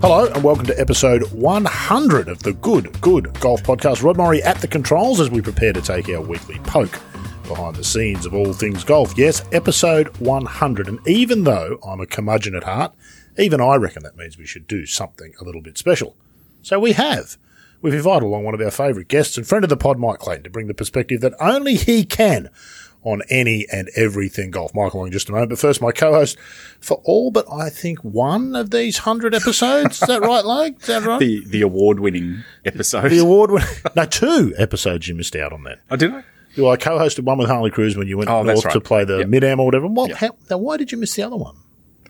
Hello and welcome to episode 100 of the Good Good Golf Podcast. Rod Morri at the controls as we prepare to take our weekly poke behind the scenes of all things golf. Yes, episode 100. And even though I'm a curmudgeon at heart, even I reckon that means we should do something a little bit special. So we have. We've invited along one of our favourite guests and friend of the pod, Mike Clayton, to bring the perspective that only he can on any and everything golf. Michael, in just a moment. But first, my co-host for all but I think one of these hundred episodes. Is that right, Logue? Is that right? The the award winning episode. The award winning. No, two episodes you missed out on that. Oh, did I? Well, I co-hosted one with Harley Cruz when you went Oh, north right. to play the Yep. Mid-Am or whatever. What, Yep. how, now, why did you miss the other one?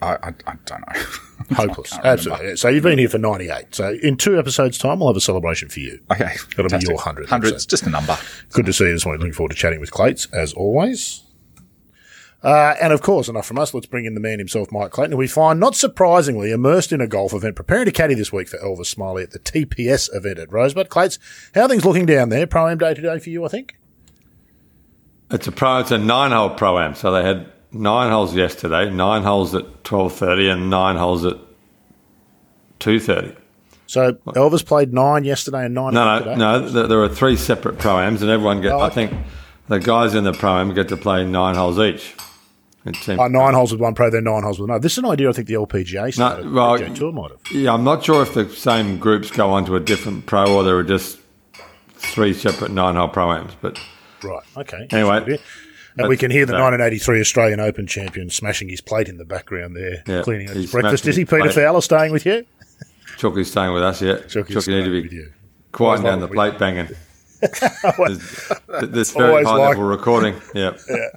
I, I, I don't know. Hopeless. Absolutely. remember. So you've been here for 98. So in two episodes' time, we'll have a celebration for you. Okay. That'll be your 100th Hundred's episode. just a number. Good to see you this morning. Looking forward to chatting with Clates, as always. Uh, and of course, enough from us. Let's bring in the man himself, Mike Clayton, who we find, not surprisingly, immersed in a golf event, preparing to caddy this week for Elvis Smylie at the TPS event at Rosebud. Clates, how are things looking down there? Pro-Am day today for you, I think? It's a pro. It's a nine-hole pro am. So they had nine holes yesterday, nine holes at twelve thirty, and nine holes at two thirty. So Elvis played nine yesterday and nine No, today. no, no. There, are three separate pro ams, and everyone get. Oh, I think the guys in the pro am get to play nine holes each. Uh, nine holes with one pro, then nine holes with another. This is an idea I think the LPGA started. well, PGA Tour might have. yeah, I'm not sure if the same groups go on to a different pro or there are just three separate nine-hole pro ams. But Right. Okay. Anyway, And we can hear the so- 1983 Australian Open champion smashing his plate in the background there, Yeah, cleaning up his breakfast. Is he Peter plate. Fowler staying with you? Chooky's staying with us. Yeah, Chooky's Chooky need to be you. quieting down the plate banging. There's, there's very high like- level recording. Yeah.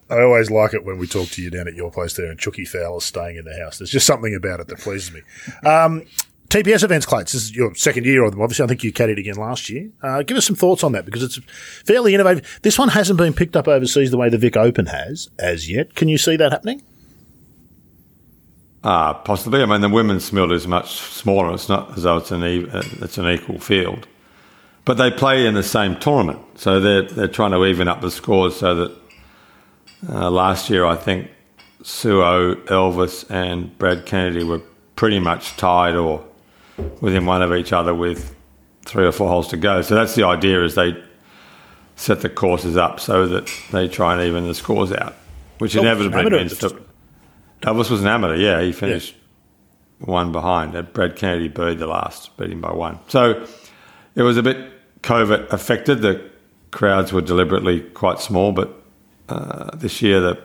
I always like it when we talk to you down at your place there and Chooky Fowler's staying in the house. There's just something about it that pleases me. Um, TPS events, Clates. This is your second year of them. Obviously, I think you caddied again last year. Uh, give us some thoughts on that because it's fairly innovative. This one hasn't been picked up overseas the way the Vic Open has as yet. Can you see that happening? Uh, possibly. I mean, the women's field is much smaller. It's not as though it's an e- uh, it's an equal field, but they play in the same tournament, so they're they're trying to even up the scores so that uh, last year I think Suo, Elvis, and Brad Kennedy were pretty much tied or within one of each other with three or four holes to go. So that's the idea: is they set the courses up so that they try and even the scores out, which Elvis inevitably means that Elvis was an amateur. Yeah, he finished one behind. Brad Kennedy buried the last, beat him by one. So it was a bit COVID affected. The crowds were deliberately quite small, but uh, this year the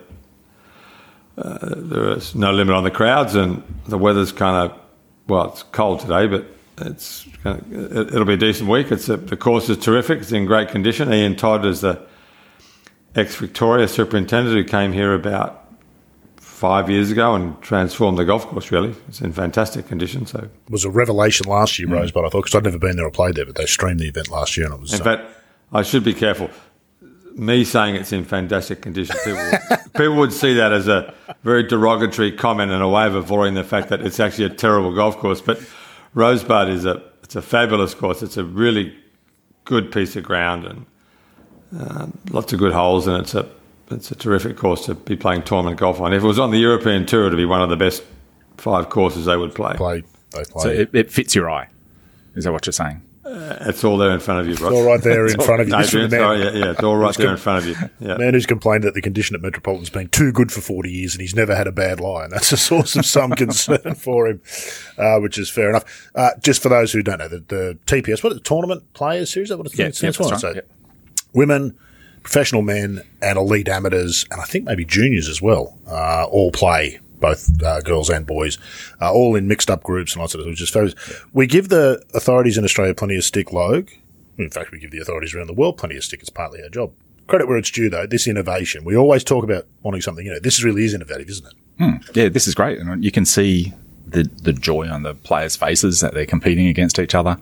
uh, there is no limit on the crowds, and the weather's kind of well, it's cold today, but it's it- it'll be a decent week. It's a, the course is terrific. It's in great condition. Ian Todd is the ex Victoria superintendent who came here about five years ago and transformed the golf course. Really, it's in fantastic condition. So, It was a revelation last year, Rosebud, I thought, because I'd never been there or played there, but they streamed the event last year and it was. in uh, fact, I should be careful. Me saying it's in fantastic condition, people, people would see that as a very derogatory comment and a way of avoiding the fact that it's actually a terrible golf course. But Rosebud is a it's a fabulous course. It's a really good piece of ground and um, lots of good holes, and it's a it's a terrific course to be playing tournament golf on. If it was on the European Tour, it'd be one of the best five courses they would play. play, they play. So it, it fits your eye. Is that what you're saying? It's all there in front of you, Ross. all right there in front of you. No, the sorry, man, yeah, yeah, it's all right there in front of you. Yeah. man who's complained that the condition at Metropolitan's been too good for 40 years and he's never had a bad lie. And that's a source of some concern for him, uh, which is fair enough. Uh, just for those who don't know, the, the TPS, what is it, Tournament Players Series? That what it Yeah, stands yeah, So right, yeah. women, professional men, and elite amateurs, and I think maybe juniors as well, uh, all play. Both uh, girls and boys, uh, all in mixed up groups and lots of which is fabulous. We give the authorities in Australia plenty of stick, Logue. In fact, we give the authorities around the world plenty of stick. It's partly our job. Credit where it's due, though. This innovation, we always talk about wanting something. You know, this really is innovative, isn't it? Yeah, this is great, and you can see the the joy on the players' faces that they're competing against each other,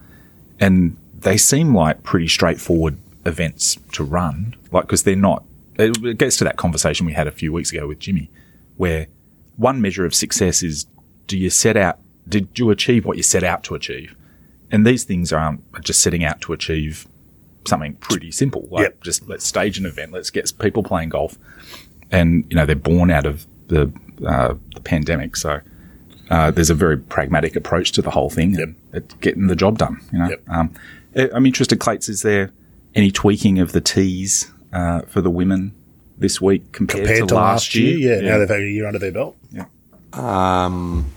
and they seem like pretty straightforward events to run. Like because they're not. It gets to that conversation we had a few weeks ago with Jimmy, where one measure of success is do you set out did you achieve what you set out to achieve, and these things aren't just setting out to achieve something pretty simple. Like Yep. just let's stage an event, let's get people playing golf, and you know they're born out of the uh, the pandemic. So uh, there's a very pragmatic approach to the whole thing. Yep. At getting the job done. You know, Yep. um, I- I'm interested, Clates. Is there any tweaking of the tees uh, for the women this week compared, Compared to last year, yeah, now they've had a year under their belt. Um,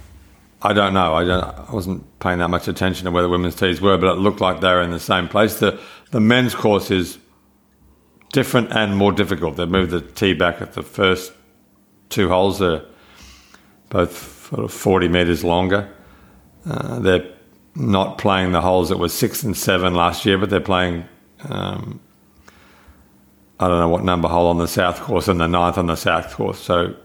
I don't know. I don't. I wasn't paying that much attention to where the women's tees were, but it looked like they were in the same place. The the men's course is different and more difficult. They moved the tee back at the first two holes. They're both sort of forty meters longer. Uh, they're not playing the holes that were six and seven last year, but they're playing. Um, I don't know what number hole on the south course and the ninth on the south course. So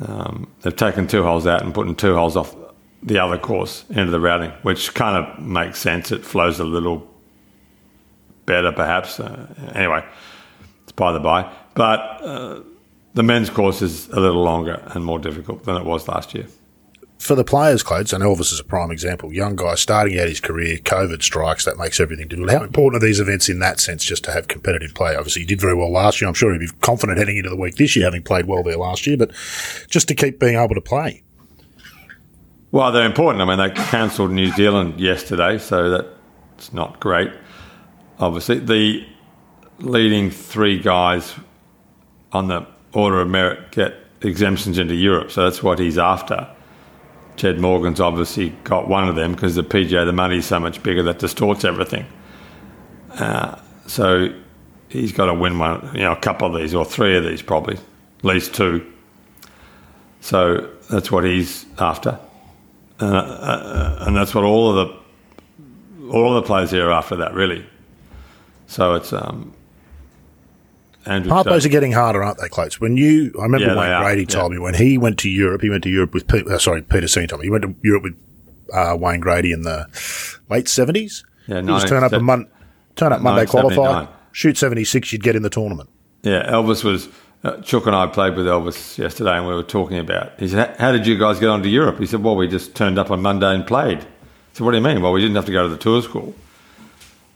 um, they've taken two holes out and putting two holes off the other course into the routing, which kind of makes sense. It flows a little better, perhaps. Uh, anyway, it's by the by. But uh, the men's course is a little longer and more difficult than it was last year. For the players, Clates, and Elvis is a prime example. Young guy starting out his career, COVID strikes, that makes everything difficult. How important are these events in that sense just to have competitive play? Obviously, he did very well last year. I'm sure he'd be confident heading into the week this year, having played well there last year, but just to keep being able to play. Well, they're important. I mean, they cancelled New Zealand yesterday, so that's not great. Obviously, the leading three guys on the order of merit get exemptions into Europe, so that's what he's after. Jed Morgan's obviously got one of them because the PGA, the money's so much bigger that distorts everything. Uh, so he's got to win one, you know, a couple of these or three of these probably, at least two. So that's what he's after uh, uh, and that's what all of the all of the players here are after that really. So it's um, Andrew. Tate- are getting harder, aren't they, Clates? When you, I remember Yeah, Wayne yeah. told me when he went to Europe, he went to Europe with, uh, sorry, Peter Senior told me, he went to Europe with uh, Wayne Grady in the late 70s. Yeah, just turn up, a 1970 mon- turn up Monday 1979. qualified, shoot 76, you'd get in the tournament. Yeah, Elvis was. Uh, Chook and I played with Elvis yesterday, and we were talking about. He said, "How did you guys get on to Europe?" He said, "Well, we just turned up on Monday and played." So what do you mean? Well, we didn't have to go to the tour school.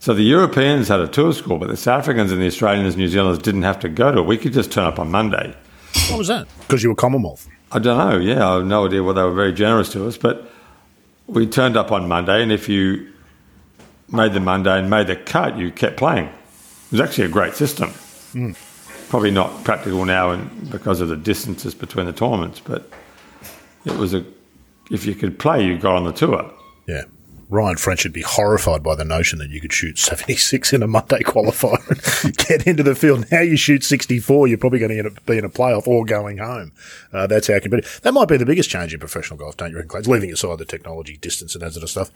So the Europeans had a tour school, but the South Africans and the Australians, and New Zealanders didn't have to go to it. We could just turn up on Monday. What was that? Because you were Commonwealth. I don't know. Yeah, I have no idea. Well, they were very generous to us, but we turned up on Monday, and if you made the Monday and made the cut, you kept playing. It was actually a great system. Hmm. Probably not practical now, and because of the distances between the tournaments, but it was a. If you could play, you got on the tour. Yeah. Ryan French would be horrified by the notion that you could shoot 76 in a Monday qualifier and get into the field. Now you shoot 64, you're probably going to end up being a playoff or going home. Uh, that's how competitive. That might be the biggest change in professional golf, don't you reckon, Clay? Leaving aside the technology, distance, and that sort of stuff.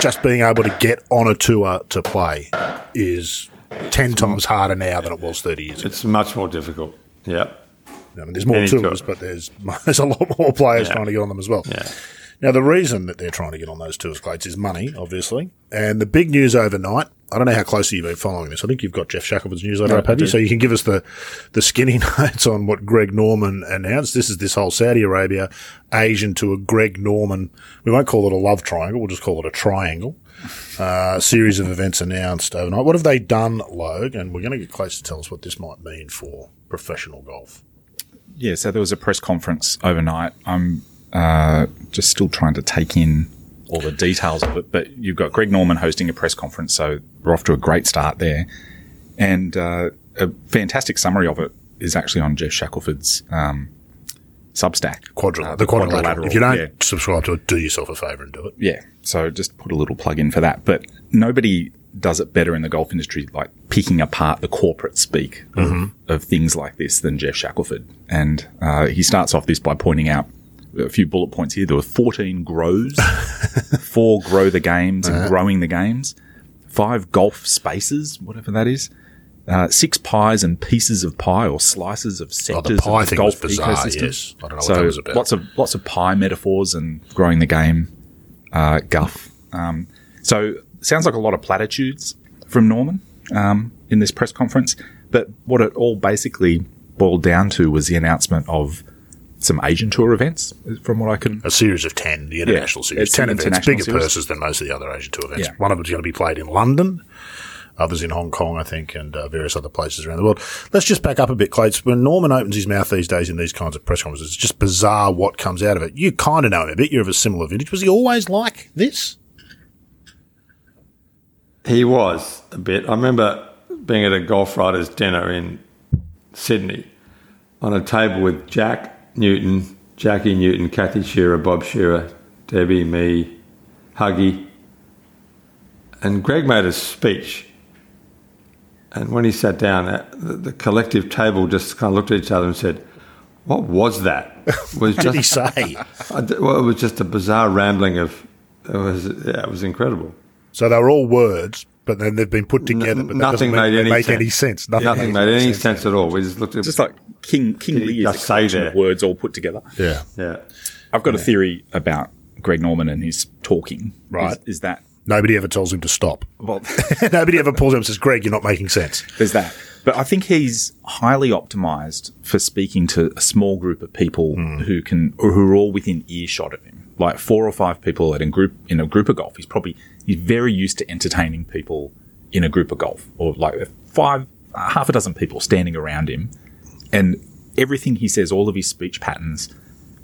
Just being able to get on a tour to play is 10 times harder now than it was 30 years ago. It's much more difficult. Yeah. I mean, there's more Any tours, tour. but there's there's a lot more players Yeah. trying to get on them as well. Yeah. Now, the reason that they're trying to get on those tours, Clates, is money, obviously. And the big news overnight, I don't know how closely you've been following this. I think you've got Geoff Shackelford's newsletter No, up, have you? So you can give us the, the skinny notes on what Greg Norman announced. This is this whole Saudi Arabia, Asian to a Greg Norman. We won't call it a love triangle. We'll just call it a triangle. Uh, series of events announced overnight. What have they done, Logue? And we're going to get close to tell us what this might mean for professional golf. Yeah, so there was a press conference overnight. I'm uh, just still trying to take in all the details of it, but you've got Greg Norman hosting a press conference, so we're off to a great start there. And uh, a fantastic summary of it is actually on Geoff Shackelford's um, Substack. Quadrilateral. Uh, the quadrilateral. If you don't yeah. subscribe to it, do yourself a favour and do it. Yeah. So just put a little plug in for that. But nobody does it better in the golf industry, like picking apart the corporate speak of, of things like this than Geoff Shackelford. And uh, he starts off this by pointing out a few bullet points here. There were 14 grows, four grow the games and growing the games, five golf spaces, whatever that is. Uh, six pies and pieces of pie or slices of Oh, sectors pie of the golf bizarre, ecosystem. yes. I don't know what so that was about. lots of lots of pie metaphors and growing the game uh, guff. Um, so sounds like a lot of platitudes from Norman um, in this press conference, but what it all basically boiled down to was the announcement of some Asian tour events, from what I can. a series of 10, the international Yeah, series. 10 an events, bigger series. purses than most of the other Asian tour events. Yeah. One of them is going to be played in London. others in Hong Kong, I think, and uh, various other places around the world. Let's just back up a bit, Clates. When Norman opens his mouth these days in these kinds of press conferences, it's just bizarre what comes out of it. You kind of know him a bit. You're of a similar vintage. Was he always like this? He was a bit. I remember being at a Golf writers' dinner in Sydney on a table with Jack Newton, Jackie Newton, Kathy Shearer, Bob Shearer, Debbie, me, Huggy. And Greg made a speech. And when he sat down, uh, the, collective table just kind of looked at each other and said, What was that? It was What did he say? Well, it was just a bizarre rambling of. It was, yeah, it was incredible. so they were all words, but then they've been put together. but that nothing doesn't made they any make sense. any sense. Nothing, Nothing made any sense at all. We just looked at Just like King King Did he Lear is just a say collection there? of words all put together. Yeah. yeah. I've got a theory about Greg Norman and his talking. Right. Is, is that Nobody ever tells him to stop. well? Nobody ever pulls him and says, Greg, you're not making sense. there's that. But I think he's highly optimized for speaking to a small group of people hmm. who can, or who are all within earshot of him. Like four or five people at a group in a group of golf. He's probably he's very used to entertaining people in a group of golf, or like five, half a dozen people standing around him, and everything he says, all of his speech patterns,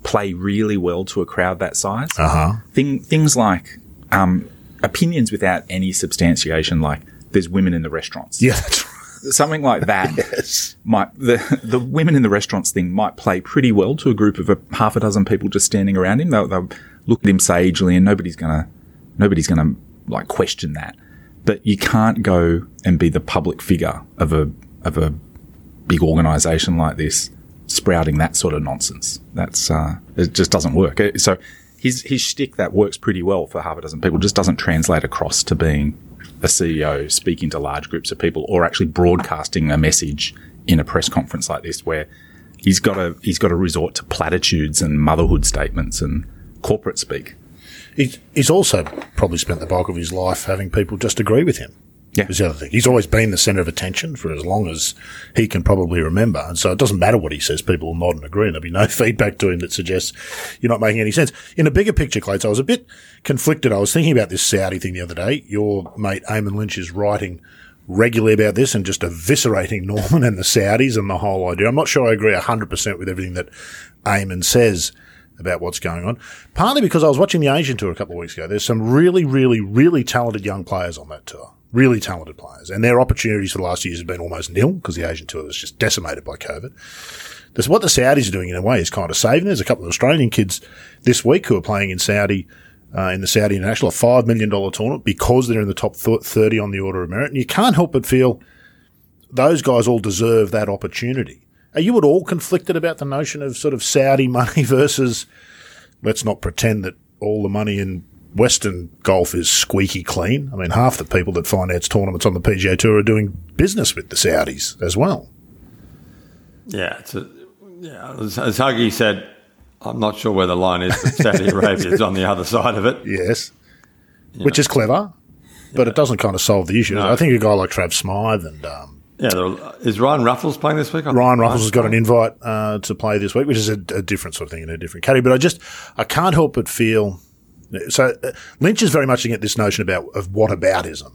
play really well to a crowd that size. Uh huh. Thing, things like um, opinions without any substantiation, like there's women in the restaurants Yeah, that's right. Something like that Yes. might the the women in the restaurants thing might play pretty well to a group of a half a dozen people just standing around him. They'll, they'll look at him sagely, and nobody's gonna nobody's gonna like question that. But you can't go and be the public figure of a of a big organisation like this, sprouting that sort of nonsense. That's uh, it just doesn't work. So his his shtick that works pretty well for half a dozen people just doesn't translate across to being a CEO speaking to large groups of people or actually broadcasting a message in a press conference like this where he's got to he's got to resort to platitudes and motherhood statements and corporate speak. He's also probably spent the bulk of his life having people just agree with him. Yeah. Is the other thing. He's always been the centre of attention for as long as he can probably remember. And so it doesn't matter what he says, people will nod and agree. And there'll be no feedback to him that suggests you're not making any sense. In a bigger picture, Clates, I was a bit conflicted. I was thinking about this Saudi thing the other day. Your mate Eamon Lynch is writing regularly about this and just eviscerating Norman and the Saudis and the whole idea. I'm not sure I agree 100% with everything that Eamon says about what's going on. Partly because I was watching the Asian tour a couple of weeks ago. There's some really, really, really talented young players on that tour. Really talented players. And their opportunities for the last years have been almost nil because the Asian tour was just decimated by COVID. This, what the Saudis are doing in a way is kind of saving. There's a couple of Australian kids this week who are playing in Saudi, uh, in the Saudi International, a $5 million tournament because they're in the top 30 on the order of merit. And you can't help but feel those guys all deserve that opportunity. Are you at all conflicted about the notion of sort of Saudi money versus let's not pretend that all the money in Western golf is squeaky clean? I mean, half the people that finance tournaments on the PGA Tour are doing business with the Saudis as well. Yeah, it's a, yeah. As, as Huggy said, I'm not sure where the line is, but Saudi Arabia is on the other side of it. Yes. Which is clever, but it doesn't kind of solve the issue. I think a guy like Trav Smyth and um, Yeah, there- is Ryan Ruffels playing this week? Ryan Ruffels has got an invite uh, to play this week, which is a, a different sort of thing in a different category. But I just I can't help but feel so. Uh, Lynch is very much looking at this notion about of whataboutism,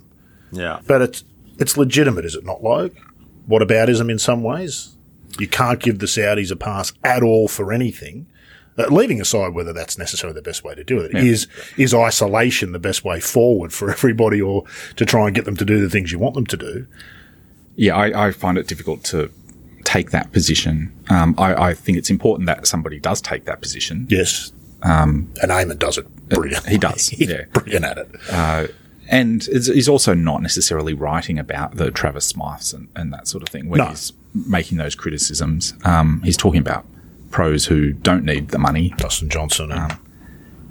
Yeah, but it's it's legitimate, is it not, Logue? Whataboutism in some ways. You can't give the Saudis a pass at all for anything. Uh, leaving aside whether that's necessarily the best way to do it, is is isolation the best way forward for everybody, or to try and get them to do the things you want them to do? Yeah, I, I find it difficult to take that position. Um, I, I think it's important that somebody does take that position. Yes, um, and Eamon does it brilliant. he does, He's yeah. brilliant at it. and he's also not necessarily writing about the Travis Smyths and, and that sort of thing when No. he's making those criticisms. Um, he's talking about pros who don't need the money, Dustin Johnson and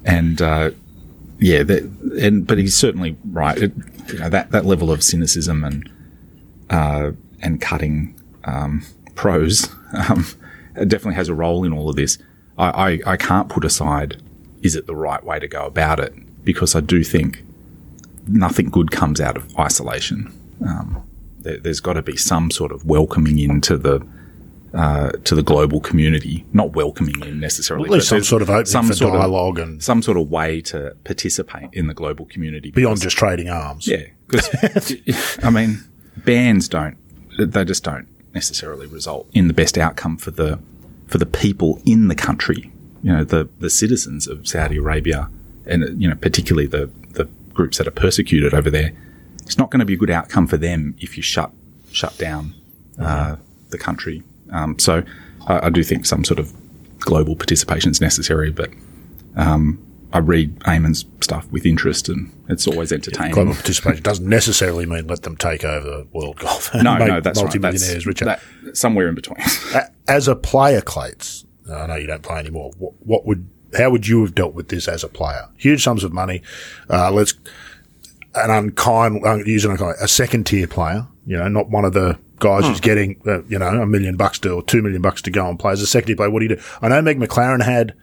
and uh, yeah, that, and but he's certainly right. It, you know that that level of cynicism and uh, and cutting um, pros um, definitely has a role in all of this. I, I, I can't put aside is it the right way to go about it because I do think nothing good comes out of isolation. Um, there, there's got to be some sort of welcoming into the uh, to the global community, not welcoming in necessarily. At least but some sort of opening for dialogue and- some sort of way to participate in the global community Beyond just trading arms. yeah, because I mean, bans don't they just don't necessarily result in the best outcome for the for the people in the country. You know, the the citizens of Saudi Arabia, and you know, particularly the the groups that are persecuted over there. It's not going to be a good outcome for them if you shut shut down uh, the country. Um, so, I, I do think some sort of global participation is necessary, but. Um, I read Eamon's stuff with interest, and it's always entertaining. Global participation doesn't necessarily mean let them take over world golf. No, no, that's right. multimillionaires That's richer. that, somewhere in between. As a player, Clates, I know you don't play anymore. What, what would, how would you have dealt with this as a player? Huge sums of money. Uh, let's, an unkind, use an unkind, a second tier player, you know, not one of the guys who's getting, uh, you know, a million bucks to, or two million bucks to go and play as a second tier player. What do you do? I know Meg MacLaren had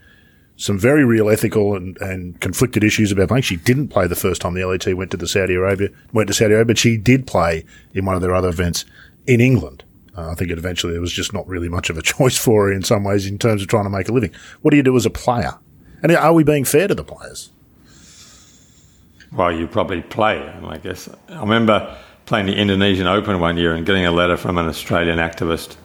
some very real ethical and, and conflicted issues about playing. She didn't play the first time the LET went to the Saudi Arabia, went to Saudi Arabia, but she did play in one of their other events in England. Uh, I think eventually there was just not really much of a choice for her in some ways in terms of trying to make a living. What do you do as a player? And are we being fair to the players? Well, you probably play, I guess. I remember playing the Indonesian Open one year and getting a letter from an Australian activist.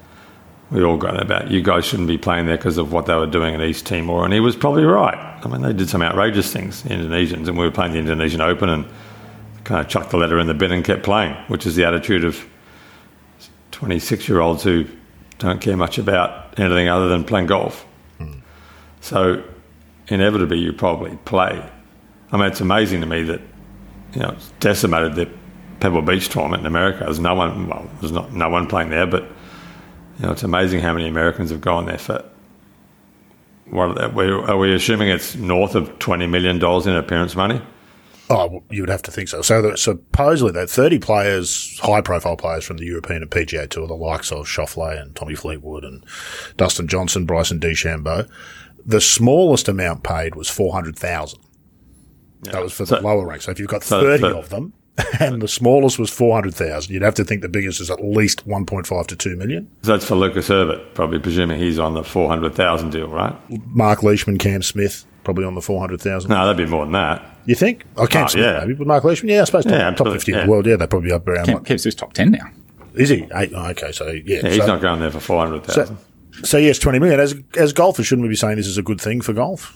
We all got about you guys shouldn't be playing there because of what they were doing in East Timor, and he was probably right. I mean, they did some outrageous things, Indonesians, and we were playing the Indonesian Open and kind of chucked the letter in the bin and kept playing, which is the attitude of 26 year olds who don't care much about anything other than playing golf. Hmm. So, inevitably, you probably play. I mean, it's amazing to me that you know it's decimated the Pebble Beach tournament in America. There's no one, well, there's not no one playing there, but you know, it's amazing how many Americans have gone there for. What are, we, are we assuming it's north of twenty million dollars in appearance money? Oh, you would have to think so. So the, supposedly, that 30 players, high profile players from the European and PGA Tour, the likes of Schauffele and Tommy Fleetwood and Dustin Johnson, Bryson DeChambeau, the smallest amount paid was 400,000. That was for the lower ranks. So if you've got so- 30 so- of them, and the smallest was 400,000, you'd have to think the biggest is at least 1.5 to 2 million. So that's for Lucas Herbert, probably presuming he's on the four hundred thousand deal, right? Mark Leishman, Cam Smith, probably on the 400,000. No, that'd be more than that. You think? Oh, Cam Oh, yeah. maybe. But Mark Leishman, yeah, I suppose top, Yeah, top absolutely, 50 in the world, yeah, they're probably up around. Kev, Kev's just top 10 now. Is he? Eight, oh, okay, so yeah. Yeah, he's so, not going there for four hundred thousand. so yes, twenty million. As as golfers, shouldn't we be saying this is a good thing for golf?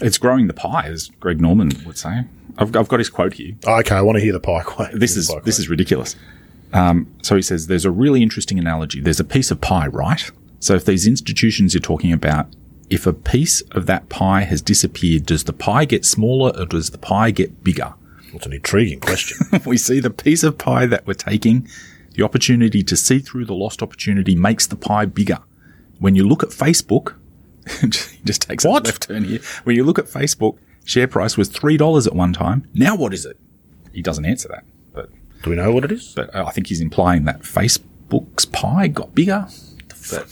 It's growing the pie, as Greg Norman would say. I've, I've got his quote here. Oh, okay, I want to hear the pie quote. This is this is ridiculous. Um, so he says there's a really interesting analogy. There's a piece of pie, right? So if these institutions you're talking about, if a piece of that pie has disappeared, does the pie get smaller or does the pie get bigger? It's an intriguing question. we see the piece of pie that we're taking, the opportunity to see through the lost opportunity makes the pie bigger. When you look at Facebook, just takes What? a left turn here. When you look at Facebook, share price was three dollars at one time. Now what is it? He doesn't answer that, but Do we know what it is? but I think he's implying that Facebook's pie got bigger. But uh,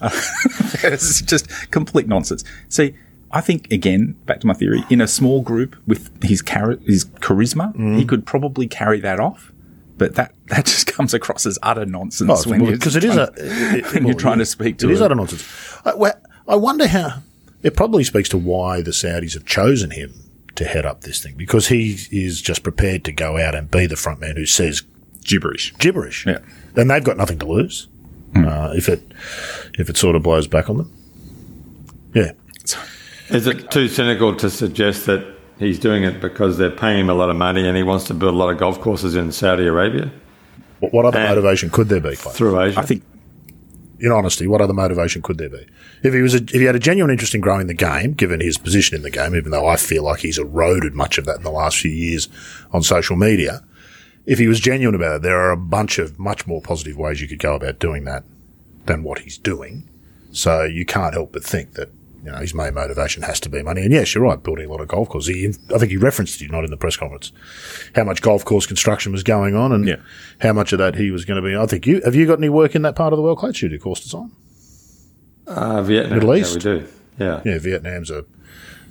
it's just complete nonsense. See, I think again, back to my theory, in a small group with his char- his charisma, he Mm. could probably carry that off. But that, that just comes across as utter nonsense when you're because Oh, it is a it- when you're trying to speak to it, it is utter nonsense. I, well, I wonder how it probably speaks to why the Saudis have chosen him to head up this thing because he is just prepared to go out and be the front man who says gibberish. gibberish. Yeah. and they've got nothing to lose uh, if it if it sort of blows back on them. Yeah, Is it too cynical to suggest that he's doing it because they're paying him a lot of money and he wants to build a lot of golf courses in Saudi Arabia what, what other And- motivation could there be? Clay? through Asia? I think in honesty, what other motivation could there be? If he was, a, if he had a genuine interest in growing the game, given his position in the game, even though I feel like he's eroded much of that in the last few years on social media, if he was genuine about it, there are a bunch of much more positive ways you could go about doing that than what he's doing. So you can't help but think that you know his main motivation has to be money. And yes, you're right, building a lot of golf courses. He, I think he referenced it, not in the press conference, how much golf course construction was going on and Yeah. how much of that he was going to be. I think you have you got any work in that part of the world, Clay? Shoot, course design. uh, Vietnam. Middle Yeah, East. we do. Yeah. Yeah, Vietnam's a,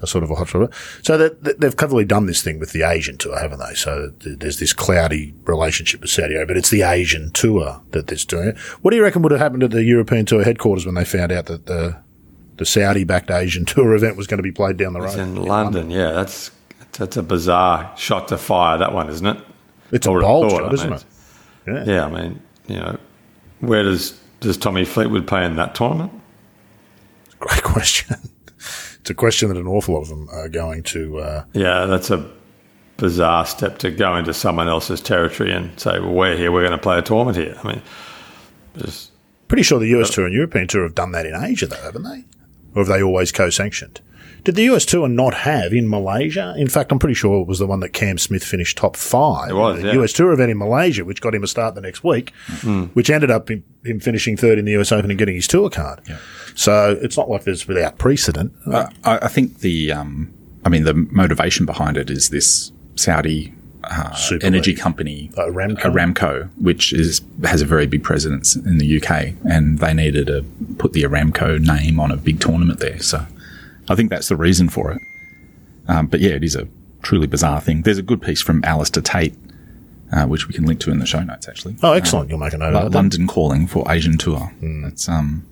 a sort of a hot shot. So that, they've cleverly done this thing with the Asian tour, haven't they? So there's this cloudy relationship with Saudi Arabia, but it's the Asian tour that they're doing. What do you reckon would have happened at the European tour headquarters when they found out that the the Saudi-backed Asian tour event was going to be played down the road It's in London. Yeah, that's that's a bizarre shot to fire. That one, isn't it? It's a bold thought, shot, isn't mean. it? Yeah. Yeah, I mean, you know, where does does Tommy Fleetwood play in that tournament? Great question. It's a question that an awful lot of them are going to. Uh, Yeah, that's a bizarre step to go into someone else's territory and say, "Well, we're here. We're going to play a tournament here." I mean, just pretty sure the US tour and European tour have done that in Asia, though, haven't they? Or have they always co-sanctioned? Did the US tour not have in Malaysia? In fact, I'm pretty sure it was the one that Cam Smith finished top five. It was, the yeah. US tour event in Malaysia, which got him a start the next week, which ended up in, him finishing third in the US Open and getting his tour card. So it's not like there's without precedent. I, I think the, um, I mean, the motivation behind it is this Saudi uh, energy League. company, Aramco? Aramco, which is has a very big presence in the UK, and they needed to put the Aramco name on a big tournament there. So, I think that's the reason for it. Um, but yeah, it is a truly bizarre thing. There's a good piece from Alistair Tait, uh, which we can link to in the show notes. Actually, Oh, excellent. You'll make a note Lo- of that. London calling for Asian tour. That's um,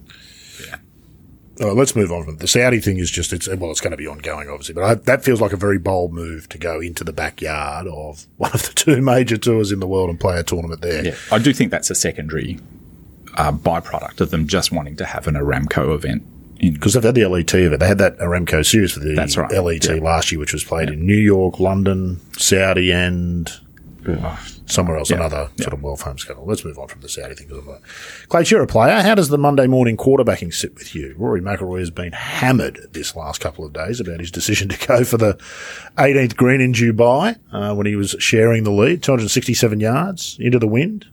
Oh, let's move on from the Saudi thing. Is just it's well, it's going to be ongoing, obviously, but I, that feels like a very bold move to go into the backyard of one of the two major tours in the world and play a tournament there. Yeah, I do think that's a secondary uh, byproduct of them just wanting to have an Aramco event. Because they've had the LET event. They had that Aramco series for the That's right. LET Yeah. last year, which was played in New York, London, Saudi, and somewhere else, Yeah. another Yeah. sort of world famous schedule. Let's move on from the Saudi thing. 'cause I'm Clay, you're a player. How does the Monday morning quarterbacking sit with you? Rory McIlroy has been hammered this last couple of days about his decision to go for the 18th green in Dubai uh, when he was sharing the lead, 267 yards into the wind.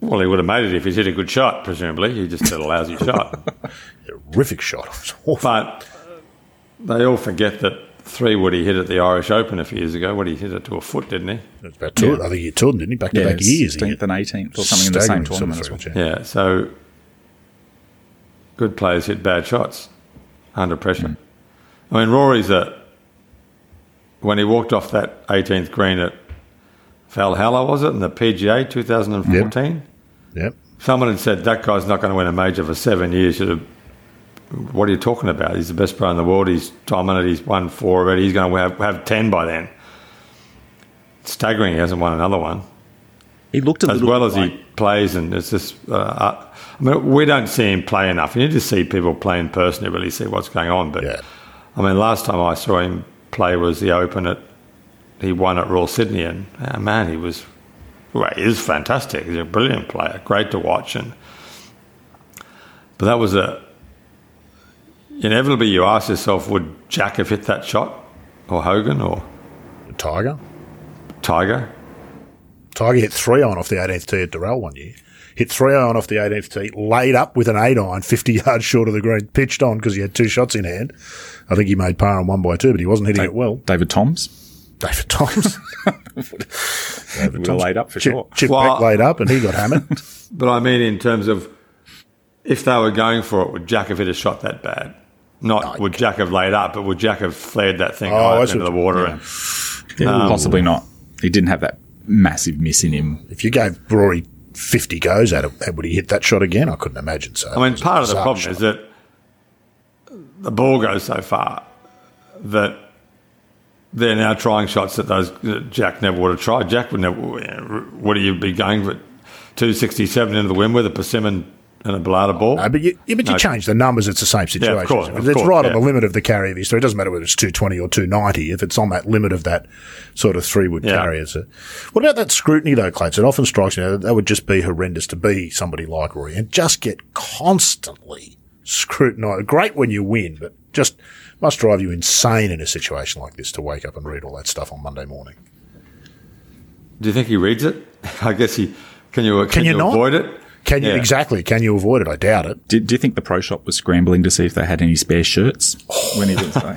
well, he would have made it if he's hit a good shot. Presumably, he just hit a lousy shot. Horrific shot. It. But they all forget that three would he hit at the Irish Open a few years ago. What he hit it to a foot, didn't he? It about two. I think he toured, didn't he? Back to back years. He 16th hit and 18th or something in the same staggering tournament as well. yeah. Yeah. So good players hit bad shots under pressure. Mm. I mean, Rory's a when he walked off that 18th green at Valhalla, was it in the PGA 2014? Yep. Someone had said that guy's not going to win a major for seven years. Should have, what are you talking about? He's the best player in the world. He's dominant. He's won four already. He's going to have, have ten by then. Staggering. He hasn't won another one He looked as well as like, he plays, and it's just. Uh, uh, I mean, we don't see him play enough. You need to see people play in person to really see what's going on. But Yeah. I mean, last time I saw him play was the Open at. He won at Royal Sydney, and ah, man, he was. Well, he is fantastic. He's a brilliant player, great to watch, and. But that was a. Inevitably, you ask yourself, would Jack have hit that shot, or Hogan, or Tiger. Tiger? Tiger hit three on off the 18th tee at Doral one year. Hit three on off the 18th tee, laid up with an eight iron, 50 yards short of the green, pitched on because he had two shots in hand. I think he made par on one by two, but he wasn't hitting it well. David Toms. David Toms. David We were laid up for Chip, sure. Chip Well- Beck laid up and he got hammered. But I mean, in terms of if they were going for it, would Jack have hit a shot that bad? Not would Jack have laid up, but would Jack have flared that thing Oh, I into the water? you- And, um, Possibly not. He didn't have that massive miss in him. if you gave Rory 50 goes at it, would he hit that shot again? I couldn't imagine so. I mean, part of the problem is that the ball goes so far that they're now trying shots that those that Jack never would have tried. Jack would never. Would he be going for two sixty seven into the wind with a persimmon and a balata ball? No, but you, yeah, but you No. change the numbers, it's the same situation. course, of it's course, right on the limit of the carry of his three. It doesn't matter whether it's 220 or 290 if it's on that limit of that sort of three wood Yeah. carrier. So, what about that scrutiny though, Clates? It often strikes me that that would just be horrendous to be somebody like Rory and just get constantly scrutinised. Great when you win, but just must drive you insane in a situation like this to wake up and read all that stuff on Monday morning. Do you think he reads it? I guess he. Can you? Can, Can you you, not? avoid it? Can you Yeah. exactly? Can you avoid it? I doubt it. Do, do you think the pro shop was scrambling to see if they had any spare shirts oh, when he didn't say?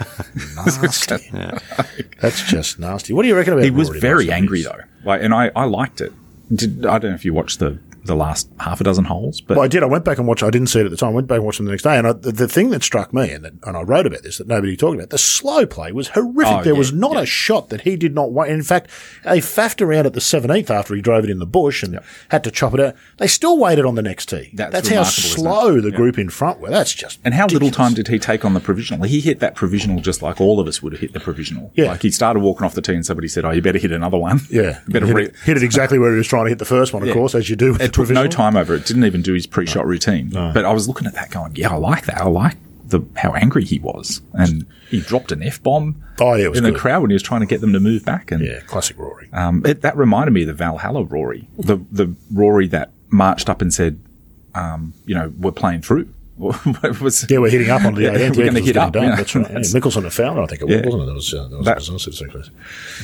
Nasty. That's just nasty. What do you reckon about? he was very angry though, like, and I, I liked it. Did, I don't know if you watched the the last half a dozen holes. But Well, I did. I went back and watched. I didn't see it at the time. I went back and watched them the next day. And I, the, the thing that struck me, and, that, and I wrote about this, that nobody talked about, the slow play was horrific. Oh, there yeah, was not a shot that he did not wait. In fact, they faffed around at the 17th after he drove it in the bush and had to chop it out. They still waited on the next tee. That's how slow the group in front were. That's just And how little time did he take on the provisional? He hit that provisional just like all of us would have hit the provisional. Yeah. Like he started walking off the tee and somebody said, "Oh, you better hit another one." Yeah, You better hit, re- it, hit it exactly where he was trying to hit the first one, of Yeah. course, as you do. Took no time over it. Didn't even do his pre-shot routine. But I was looking at that going, "Yeah, I like that. I like the how angry he was." And he dropped an f bomb Oh, yeah, in the crowd when he was trying to get them to move back. And Yeah, classic Rory. um, it, that reminded me of the Valhalla Rory, the the Rory that marched up and said, um, "You know, we're playing through." Was- Yeah, we're hitting up on the Yeah, 18th. we're yeah, going to 'cause it was hit getting up. done. you know. That's right. Yeah, Mickelson and Fowler, I think it was, Yeah. wasn't it? That was, uh, that was That- that, was so close.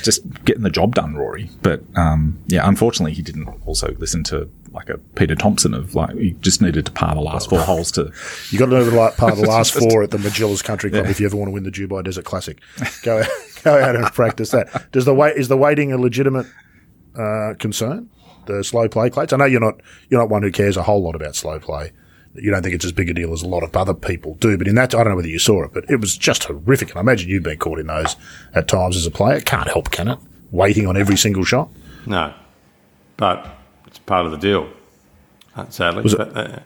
just getting the job done, Rory. But um, yeah, unfortunately, he didn't also listen to like a Peter Thomson of like he just needed to par the last four holes to. You got to know the like part of the last four at the Majlis Country Club if you ever want to win the Dubai Desert Classic. Go out, go out and practice that. Does the wait is the waiting a legitimate uh, concern? The slow play plates. I know you're not you're not one who cares a whole lot about slow play. You don't think it's as big a deal as a lot of other people do, but in that, I don't know whether you saw it, but it was just horrific. And I imagine you've been caught in those at times as a player. It can't help, can it? Waiting on every single shot. No, but it's part of the deal. uh, Sadly, Was it- But, uh,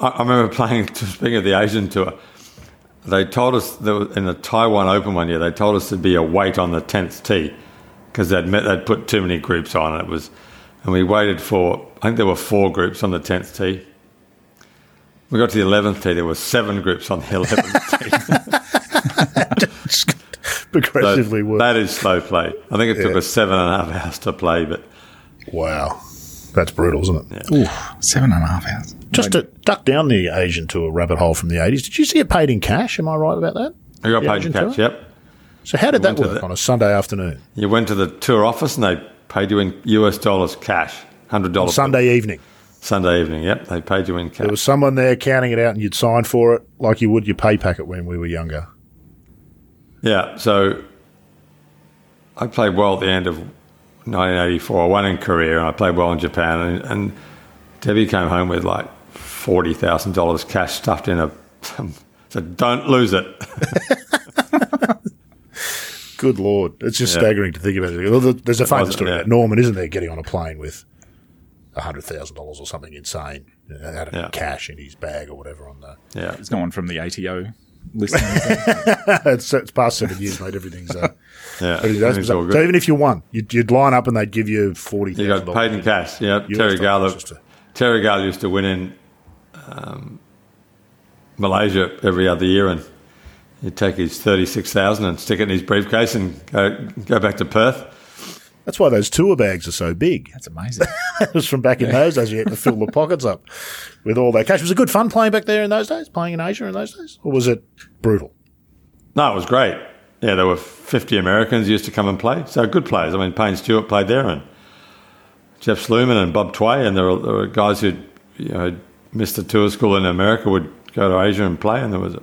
I, I remember playing. Speaking of the Asian tour, they told us in the Taiwan Open one year. They told us there'd be a wait on the tenth tee because they'd met, they'd put too many groups on, and it was. And we waited for. I think there were four groups on the tenth tee. We got to the eleventh tee. There were seven groups on the eleventh tee. Progressively worse. that is slow play. I think it took Yeah. us seven and a half hours to play, but Wow. That's brutal, isn't it? Ooh, seven and a half hours. Just to duck down the Asian tour rabbit hole from the 80s, did you see it paid in cash? Am I right about that? I got The paid Asian in cash. tour? Yep. So how did that work the- on a Sunday afternoon? You went to the tour office and they paid you in US dollars cash, hundred dollars Sunday evening. Sunday evening. Yep, they paid you in cash. There was someone there counting it out and you'd sign for it like you would your pay packet when we were younger. yeah, so I played well at the end of 1984. I won in Korea and I played well in Japan. And, and Debbie came home with like forty thousand dollars cash stuffed in a. so "Don't lose it." Good Lord. It's just Yeah. staggering to think about it. There's a famous story yeah. about Norman, isn't there, getting on a plane with $100,000 or something insane uh, out of Yeah. cash in his bag or whatever on the. Yeah, It's going from the ATO listening. it's, it's past seven years, mate. Everything's. Uh, yeah. everything's everything's all so even if you won, you'd, you'd line up and they'd give you $40,000. You got paid in cash. Yeah, US Terry dollars, Gale. just to- Terry Gale used to win in um, Malaysia every other year, and he'd take his thirty-six thousand and stick it in his briefcase and go go back to Perth. That's why those tour bags are so big. That's amazing. It was from back in those days. You had to fill the pockets up with all that cash. Was it good fun playing back there in those days, playing in Asia in those days? Or was it brutal? No, it was great. Yeah, there were fifty Americans used to come and play. So good players. I mean, Payne Stewart played there, and Jeff Sluman and Bob Tway, and there were, there were guys who you know had missed the tour school in America would go to Asia and play, and there was a,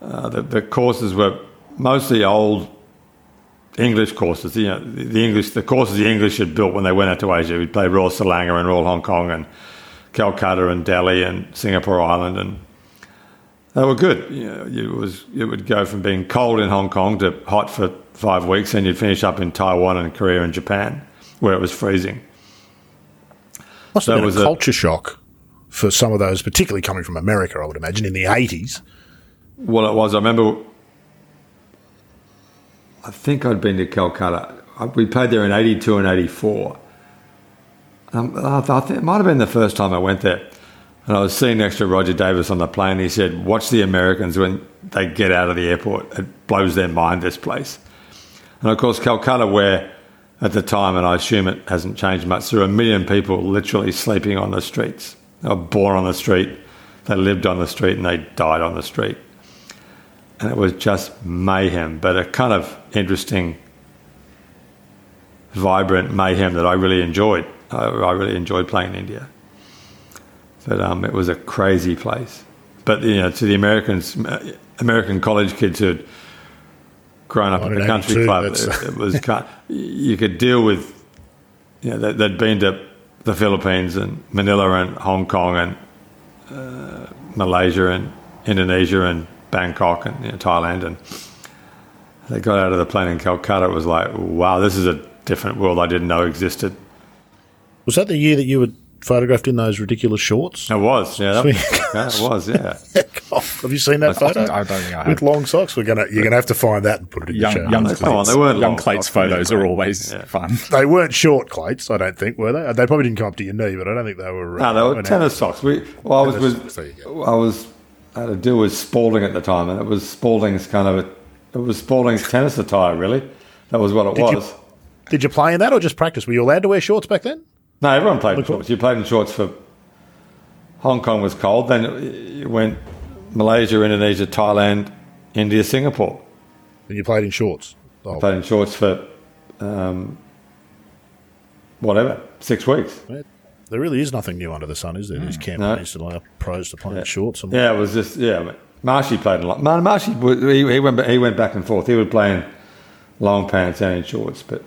uh, the, the courses were mostly old English courses. You know, the, English the courses the English had built when they went out to Asia. We'd play Royal Selangor and Royal Hong Kong and Calcutta and Delhi and Singapore Island and they were good. You know, it was it would go from being cold in Hong Kong to hot for five weeks, and you'd finish up in Taiwan and Korea and Japan, where it was freezing. Must have That been was a a- culture shock for some of those, particularly coming from America, I would imagine, in the 80s. Well, it was. I remember. I think I'd been to Calcutta. We played there in '82 and '84. Um, I th- I think it might have been the first time I went there. And I was sitting next to Roger Davis on the plane. He said, "Watch the Americans when they get out of the airport. It blows their mind. This place." And of course, Calcutta, where at the time, and I assume it hasn't changed much, there were a million people literally sleeping on the streets. They were born on the street, they lived on the street, and they died on the street. And it was just mayhem, but a kind of interesting, vibrant mayhem that I really enjoyed. I, I really enjoyed playing in India. But um, it was a crazy place. But you know, to the Americans, American college kids who'd grown up in the country club, it, it was kind you could deal with. You know, they- they'd been to the Philippines and Manila and Hong Kong and uh, Malaysia and Indonesia and Bangkok and you know, Thailand. And they got out of the plane in Calcutta. It was like, wow, this is a different world I didn't know existed. Was that the year that you were photographed in those ridiculous shorts? It was, yeah, that, yeah it was, yeah. have you seen that I photo? I don't think I have. With long socks, we're gonna you're gonna have to find that and put it in young, the show. young Come on, they weren't young long Clates socks, photos yeah. are always Yeah. fun. They weren't short clates, I don't think, were they? They probably didn't come up to your knee, but I don't think they were. Uh, no, they were went tennis socks. We, well, I was Tennis with, socks, there you go. I was, I had to deal with Spalding at the time, and it was Spalding's kind of, a, it was Spalding's tennis attire, really. That was what it Did was. out. Did you play in that or just practice? Were you allowed to wear shorts back then? No, everyone played in shorts. You played in shorts for Hong Kong was cold. Then you went Malaysia, Indonesia, Thailand, India, Singapore. And you played in shorts. Oh, Played in shorts for um, whatever six weeks. There really is nothing new under the sun, is there? These hmm. campaigns to allow pros to play in shorts. And Yeah, it was just yeah. Marshy played a lot. Man, Marshy he, he went he went back and forth. He would play in long pants and in shorts, but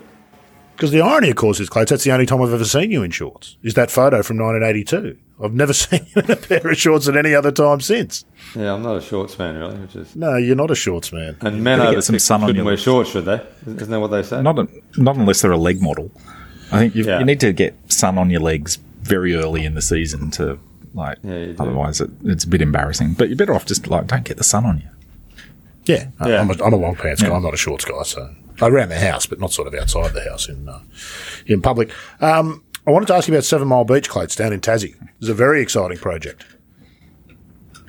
Because the irony, of course, is, Clates, that's the only time I've ever seen you in shorts. Is that photo from 1982? I've never seen you in a pair of shorts at any other time since. yeah, I'm not a shorts man really. Which is No, you're not a shorts man. and men Gotta over get some six sun on shouldn't your wear lips. shorts, should they? Isn't that what they say? Not, a, not unless they're a leg model. I think you've, Yeah. you need to get sun on your legs very early in the season to like. Yeah, otherwise, it, it's a bit embarrassing. But you're better off just like don't get the sun on you. Yeah, Yeah. I'm, a, I'm a long pants guy. I'm not a shorts guy. So around the house, but not sort of outside the house in uh, in public. Um, I wanted to ask you about Seven Mile Beach, Clates, down in Tassie. It's a very exciting project.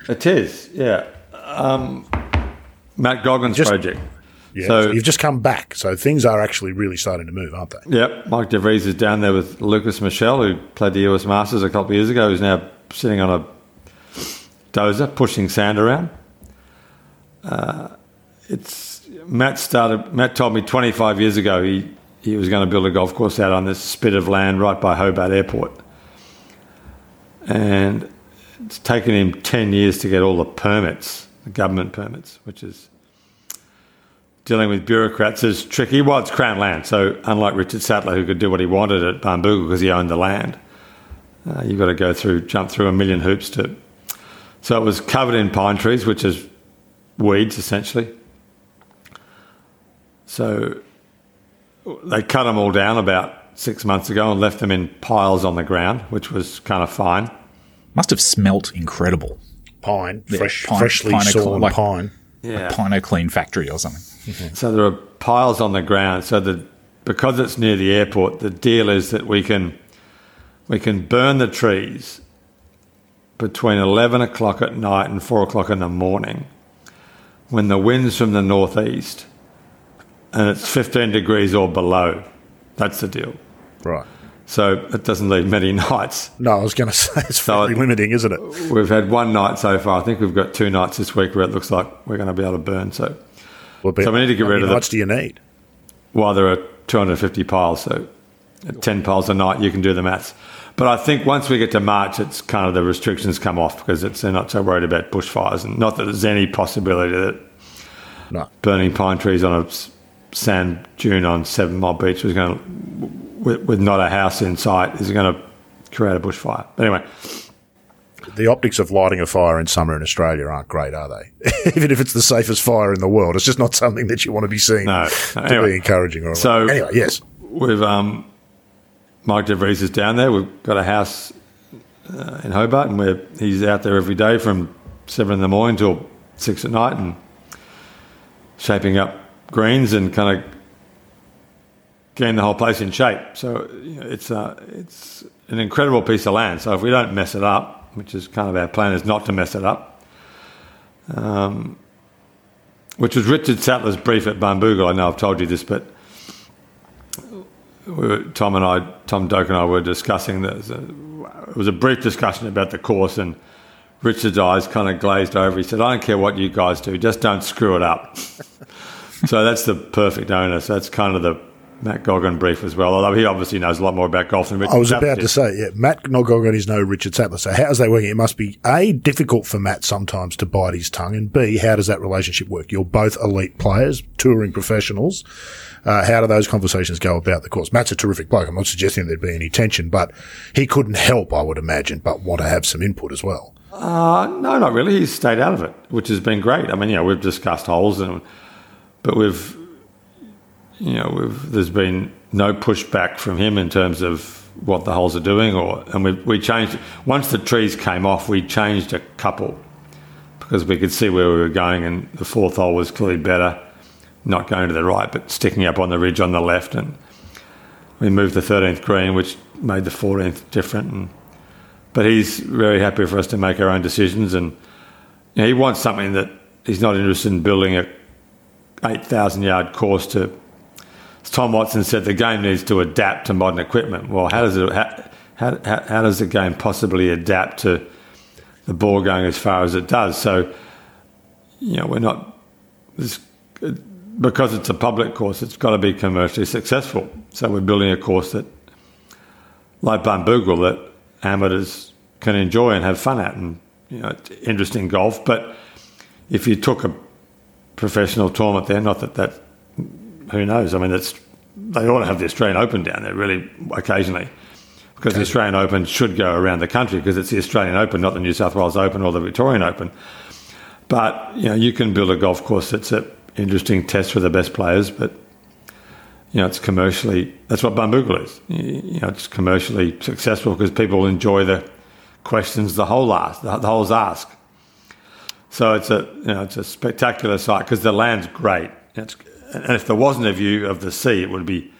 It is, yeah. Um, Matt Goggins Just- project. Yeah, So- you've just come back, so things are actually really starting to move, aren't they? Yep, Mike DeVries is down there with Lukas Michel, who played the US Masters a couple of years ago, who's now sitting on a dozer, pushing sand around. Uh, it's Matt started. Matt told me 25 years ago he he was going to build a golf course out on this spit of land right by Hobart Airport, and it's taken him 10 years to get all the permits, the government permits, which is dealing with bureaucrats is tricky. Well, it's Crown land, so unlike Richard Sattler, who could do what he wanted at Barnbougle because he owned the land, uh, you've got to go through, jump through a million hoops to. So it was covered in pine trees, which is weeds essentially. So they cut them all down about six months ago and left them in piles on the ground, which was kind of fine. Must have smelt incredible. Pine, Yeah, fresh, pine- freshly pine- sawn like- pine. Yeah. A Pine O Cleen factory or something. Mm-hmm. So there are piles on the ground. So the because it's near the airport, the deal is that we can we can burn the trees between eleven o'clock at night and four o'clock in the morning when the wind's from the northeast and it's fifteen degrees or below. That's the deal. Right. So it doesn't leave many nights. No, I was going to say it's So fairly it- limiting, isn't it? We've had one night so far. I think we've got two nights this week where it looks like we're going to be able to burn. So Well, So we need to get how rid of the- nights do you need? Well, there are 250 piles, so 10 piles a night, you can do the maths. But I think once we get to March, it's kind of the restrictions come off because it's, they're not so worried about bushfires. And not that there's any possibility that No. burning pine trees on a sand dune on Seven Mile Beach was going to, with, with not a house in sight, is going to create a bushfire. But anyway, The optics of lighting a fire in summer in Australia aren't great, are they? Even if it's the safest fire in the world, it's just not something that you want to be seen No. to Anyway. be encouraging. Or So- anyway, yes. We've um, Mike DeVries is down there. We've got a house uh, in Hobart, and we're, he's out there every day from seven in the morning till six at night, and shaping up greens and kind of getting the whole place in shape. So you know, it's uh, it's an incredible piece of land. So if we don't mess it up, which is kind of our plan, is not to mess it up. Um, which was Richard Sattler's brief at Barnbougle. I know I've told you this, but we were, Tom and I, Tom Doak and I were discussing this. It was a brief discussion about the course, and Richard's eyes kind of glazed over. He said, "I don't care what you guys do, just don't screw it up." so that's the perfect owner. So that's kind of the Matt Goggin brief as well, although he obviously knows a lot more about golf than Richard I was about did. to say, yeah, Matt Nogogin is no Richard Sattler. So how's that working? It must be A, difficult for Matt sometimes to bite his tongue, and B, how does that relationship work? You're both elite players, touring professionals. Uh, how do those conversations go about the course? Matt's a terrific bloke. I'm not suggesting there'd be any tension, but he couldn't help, I would imagine, but want to have some input as well. Uh, no, not really. He's stayed out of it, which has been great. I mean, you know, we've discussed holes, and but we've, you know, there's been no pushback from him in terms of what the holes are doing, or and we we changed once the trees came off, we changed a couple because we could see where we were going, and the fourth hole was clearly better, not going to the right, but sticking up on the ridge on the left, and we moved the 13th green, which made the 14th different, and but he's very happy for us to make our own decisions, and you know, he wants something that he's not interested in building a eight thousand yard course to. Tom Watson said, the game needs to adapt to modern equipment. Well, how does it? How, how, how, does the game possibly adapt to the ball going as far as it does? So, you know, we're not this, because it's a public course. It's got to be commercially successful. So we're building a course that, like Barnbougle, that amateurs can enjoy and have fun at, and you know, it's interesting golf. But if you took a professional tournament there, not that that, who knows? I mean, it's they ought to have the Australian Open down there really occasionally, because the Australian Open should go around the country because it's the Australian Open, not the New South Wales Open or the Victorian Open. But you know, you can build a golf course that's an interesting test for the best players, but you know, it's commercially that's what Barnbougle is. You you know, it's commercially successful because people enjoy the questions the whole ask, the, the holes ask. So it's a you know it's a spectacular site because the land's great. It's, and if there wasn't a view of the sea, it would be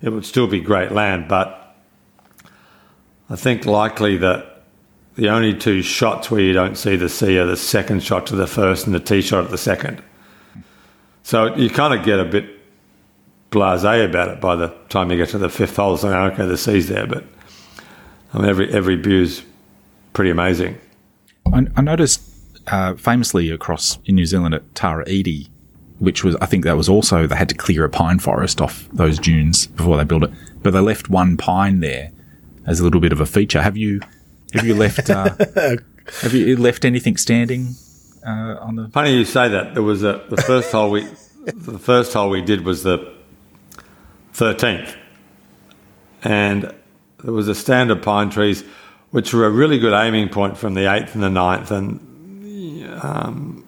it would still be great land. But I think likely that the only two shots where you don't see the sea are the second shot to the first and the tee shot at the second. So you kind of get a bit blasé about it by the time you get to the fifth hole. So okay, the sea's there, but I mean every every view's pretty amazing. I, I noticed uh, famously across in New Zealand at Tara Iti, which was I think that was also they had to clear a pine forest off those dunes before they built it, but they left one pine there as a little bit of a feature. Have you have you left uh, have you left anything standing uh, on the? Funny you say that. There was a the first hole we the first hole we did was the thirteenth, and there was a stand of pine trees, which were a really good aiming point from the eighth and the ninth, and um,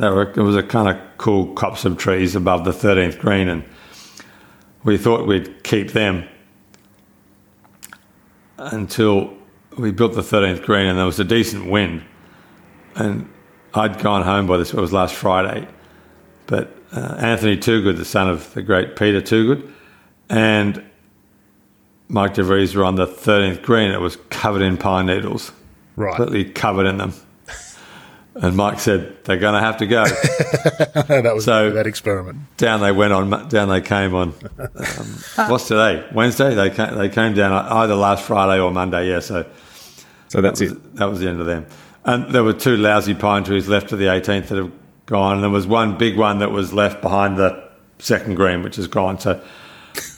there were there was a kind of cool copse of trees above the thirteenth green, and we thought we'd keep them until we built the thirteenth green, and there was a decent wind, and I'd gone home by this. It was last Friday, but uh, Anthony Toogood, the son of the great Peter Toogood, and Mike DeVries were on the 13th green. It was covered in pine needles, Right. completely covered in them. And Mike said they're going to have to go. that was So- that experiment. down they went on. Down they came on. Um, what's today? Wednesday. They came, they came down either last Friday or Monday. Yeah. So So that's it. that was the end of them. And there were two lousy pine trees left to the 18th that have gone. And there was one big one that was left behind the second green, which is gone. So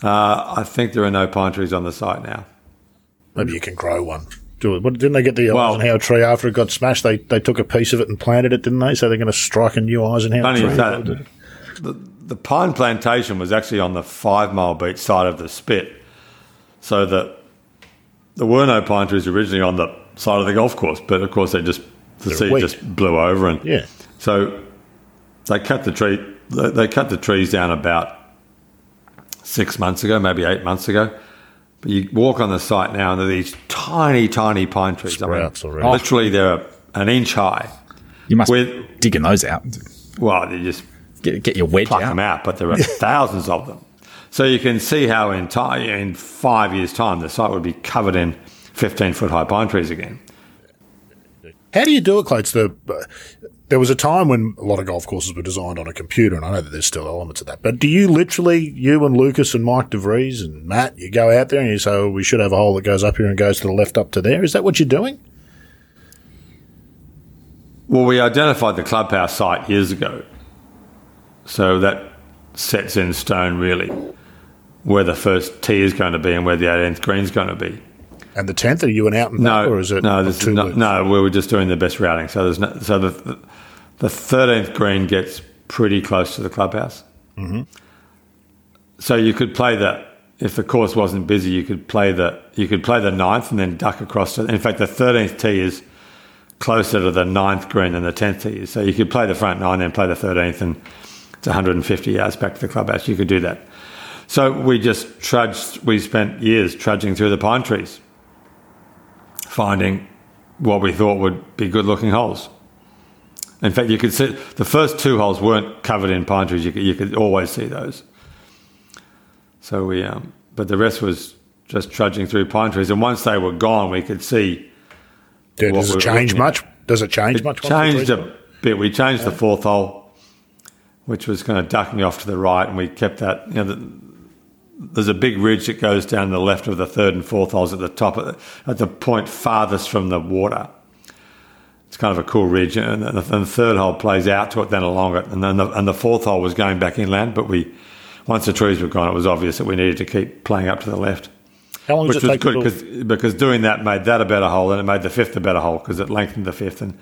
uh, I think there are no pine trees on the site now. Maybe you can grow one. Do it. What, didn't they get the Well- Eisenhower tree after it got smashed? They they took a piece of it and planted it, didn't they? So they're going to strike a new Eisenhower tree. that the, the pine plantation was actually on the five mile beach side of the spit. So that there were no pine trees originally on the side of the golf course, but of course they just the They're sea weak. just blew over and Yeah. So they cut the tree. They they cut the trees down about six months ago, maybe eight months ago. But you walk on the site now, and there are these tiny, tiny pine trees. Sprouts already. literally, they're an inch high. You must With- be digging those out. Well, you just Get, get your wedge pluck out. them out, but there are thousands of them. So you can see how in, ti in five years' time, the site would be covered in 15 foot high pine trees again. How do you do it, Clates? The there was a time when a lot of golf courses were designed on a computer, and I know that there's still elements of that. But do you literally, you and Lukas and Mike DeVries and Matt, you go out there and you say, oh, "We should have a hole that goes up here and goes to the left up to there." Is that what you're doing? Well, we identified the clubhouse site years ago, so that sets in stone really. where the first tee is going to be and where the 18th green is going to be. And the tenth, are you an out and back, No, or is it no? This is two not, no. We were just doing the best routing. So there's no, so the the thirteenth green gets pretty close to the clubhouse. Mm-hmm. So you could play that if the course wasn't busy. You could play the you could play the ninth and then duck across to. In fact, the thirteenth tee is closer to the ninth green than the tenth tee is. So you could play the front nine, and play the thirteenth, and it's 150 yards back to the clubhouse. You could do that. So we just trudged. We spent years trudging through the pine trees finding what we thought would be good looking holes. In fact, you could see the first two holes weren't covered in pine trees. You could, you could always see those. So we, um, but the rest was just trudging through pine trees. And once they were gone, we could see Yeah, does it change looking at. much? Does it change much? changed a bit. We changed the fourth hole, which was kind of ducking off to the right, and we kept that. You know, the, there's a big ridge that goes down the left of the third and fourth holes at the top, at the, at the point farthest from the water. It's kind of a cool ridge, and the, and the third hole plays out to it, then along it, and then the, and the fourth hole was going back inland. But we, once the trees were gone, it was obvious that we needed to keep playing up to the left How long which it was good because because doing that made that a better hole and it made the fifth a better hole because it lengthened the fifth and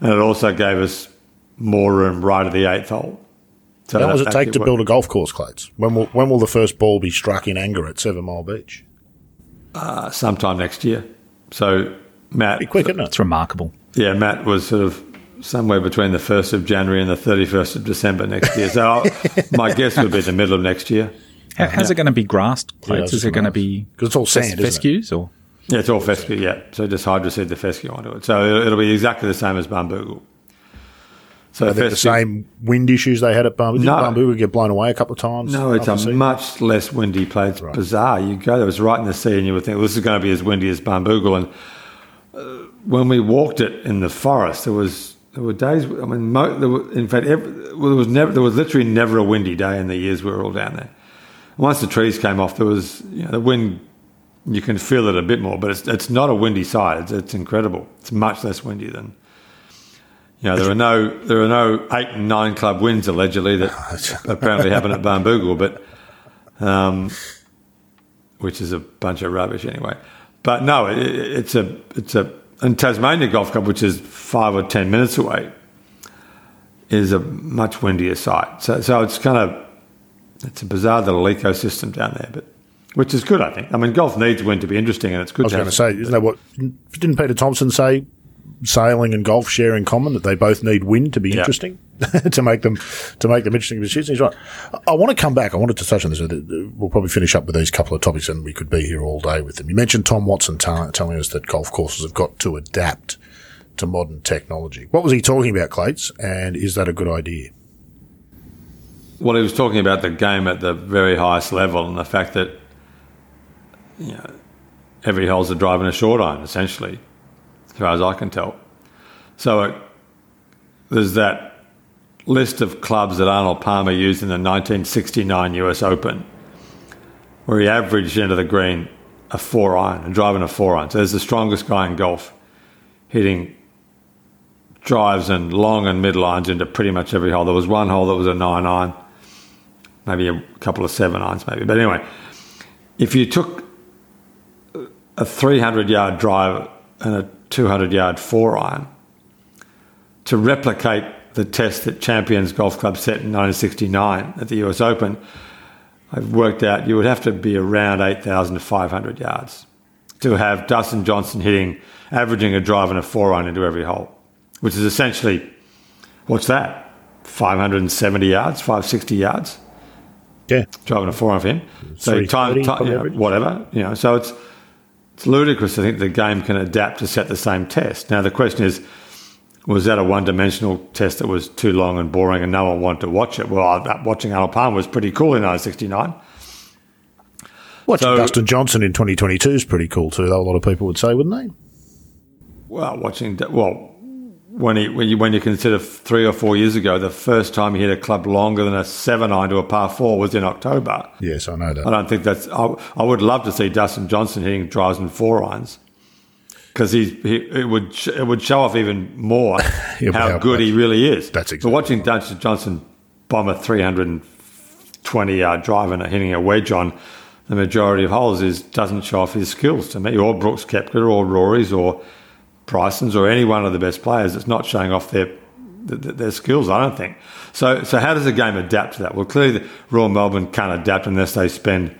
and it also gave us more room right at the eighth hole. So How long does it take to build a golf course, Clates? When will when will the first ball be struck in anger at Seven Mile Beach? Uh, sometime next year? So Matt, Pretty quick, isn't it? It's remarkable. yeah, Matt was sort of somewhere between the first of January and the thirty first of December next year. So my guess would be the middle of next year. How, how's it going to be grassed? Yeah, Clates? was Is it going gonna be be 'Cause it's all sand, isn't it? fescues or? Yeah, it's all fescue. Yeah, so just hydroseed the fescue onto it. So it'll, it'll be exactly the same as bamboo. So the fescue- same wind issues they had at Bamboo? Did No. Bamboo get blown away a couple of times? No, it's a season? much less windy place. It's bizarre. You go there, it was right in the sea, and you would think well, this is going to be as windy as Barnbougle. And uh, when we walked it in the forest, there was there were days. I mean, mo- there were, in fact, every, well, there was never there was literally never a windy day in the years we were all down there. Once the trees came off, there was you know, the wind. You can feel it a bit more, but it's it's not a windy side. It's, it's incredible. It's much less windy than. You know, there are no there are no eight and nine club wins allegedly that apparently happen at Barnbougle, but um, which is a bunch of rubbish anyway. But no, it, it's a it's a and Tasmania Golf Club, which is five or ten minutes away, is a much windier site. So so it's kind of it's a bizarre little ecosystem down there, but which is good, I think. I mean, golf needs wind to be interesting, and it's good. I was going to say, isn't that what? Didn't Peter Thomson say sailing and golf share in common that they both need wind to be Yeah. interesting to make them to make them interesting? But he's right. I- I want to come back. I wanted to touch on this. Uh, we'll probably finish up with these couple of topics, and we could be here all day with them. You mentioned Tom Watson tell- telling us that golf courses have got to adapt to modern technology. What was he talking about, Clates? And is that a good idea? Well, he was talking about the game at the very highest level and the fact that you know every hole's a drive and a short iron, essentially, as far as I can tell. So uh, there's that list of clubs that Arnold Palmer used in the 1969 US Open, where he averaged into the green a four iron and driving a four iron. So there's the strongest guy in golf, hitting drives and long and mid lines into pretty much every hole. There was one hole that was a nine iron, maybe a couple of seven irons, maybe. But anyway, if you took a 300 yard drive and a 200 yard four iron to replicate the test that Champions Golf Club set in 1969 at the US Open, I've worked out you would have to be around 8,500 yards to have Dustin Johnson hitting, averaging a drive and a four iron into every hole, which is essentially, what's that? 570 yards, 560 yards, Yeah. driving a four iron for him. So time, time probably you know, whatever, you know, so it's, it's ludicrous to think the game can adapt to set the same test. Now, the question is, was that a one-dimensional test that was too long and boring and no one wanted to watch it? Well, watching Arnold Palmer was pretty cool in 1969. Watching So- Dustin Johnson in 2022 is pretty cool too, though, a lot of people would say, wouldn't they? Well, watching well, when he when you when you consider three or four years ago, the first time he hit a club longer than a seven iron to a par four was in October. Yes, I know that. I don't think that's. I, I would love to see Dustin Johnson hitting drives and four irons because he's he, it would sh- it would show off even more Yeah, how how- good he really is. That's exactly. But watching Dustin Johnson bomb a three hundred and twenty yard drive and hitting a wedge on the majority of holes is doesn't show off his skills to me, or Brooks Koepka, or Rory's, or Bryson's, or any one of the best players. It's not showing off their their skills. I don't think so. So how does the game adapt to that? Well, clearly, the Royal Melbourne can't adapt unless they spend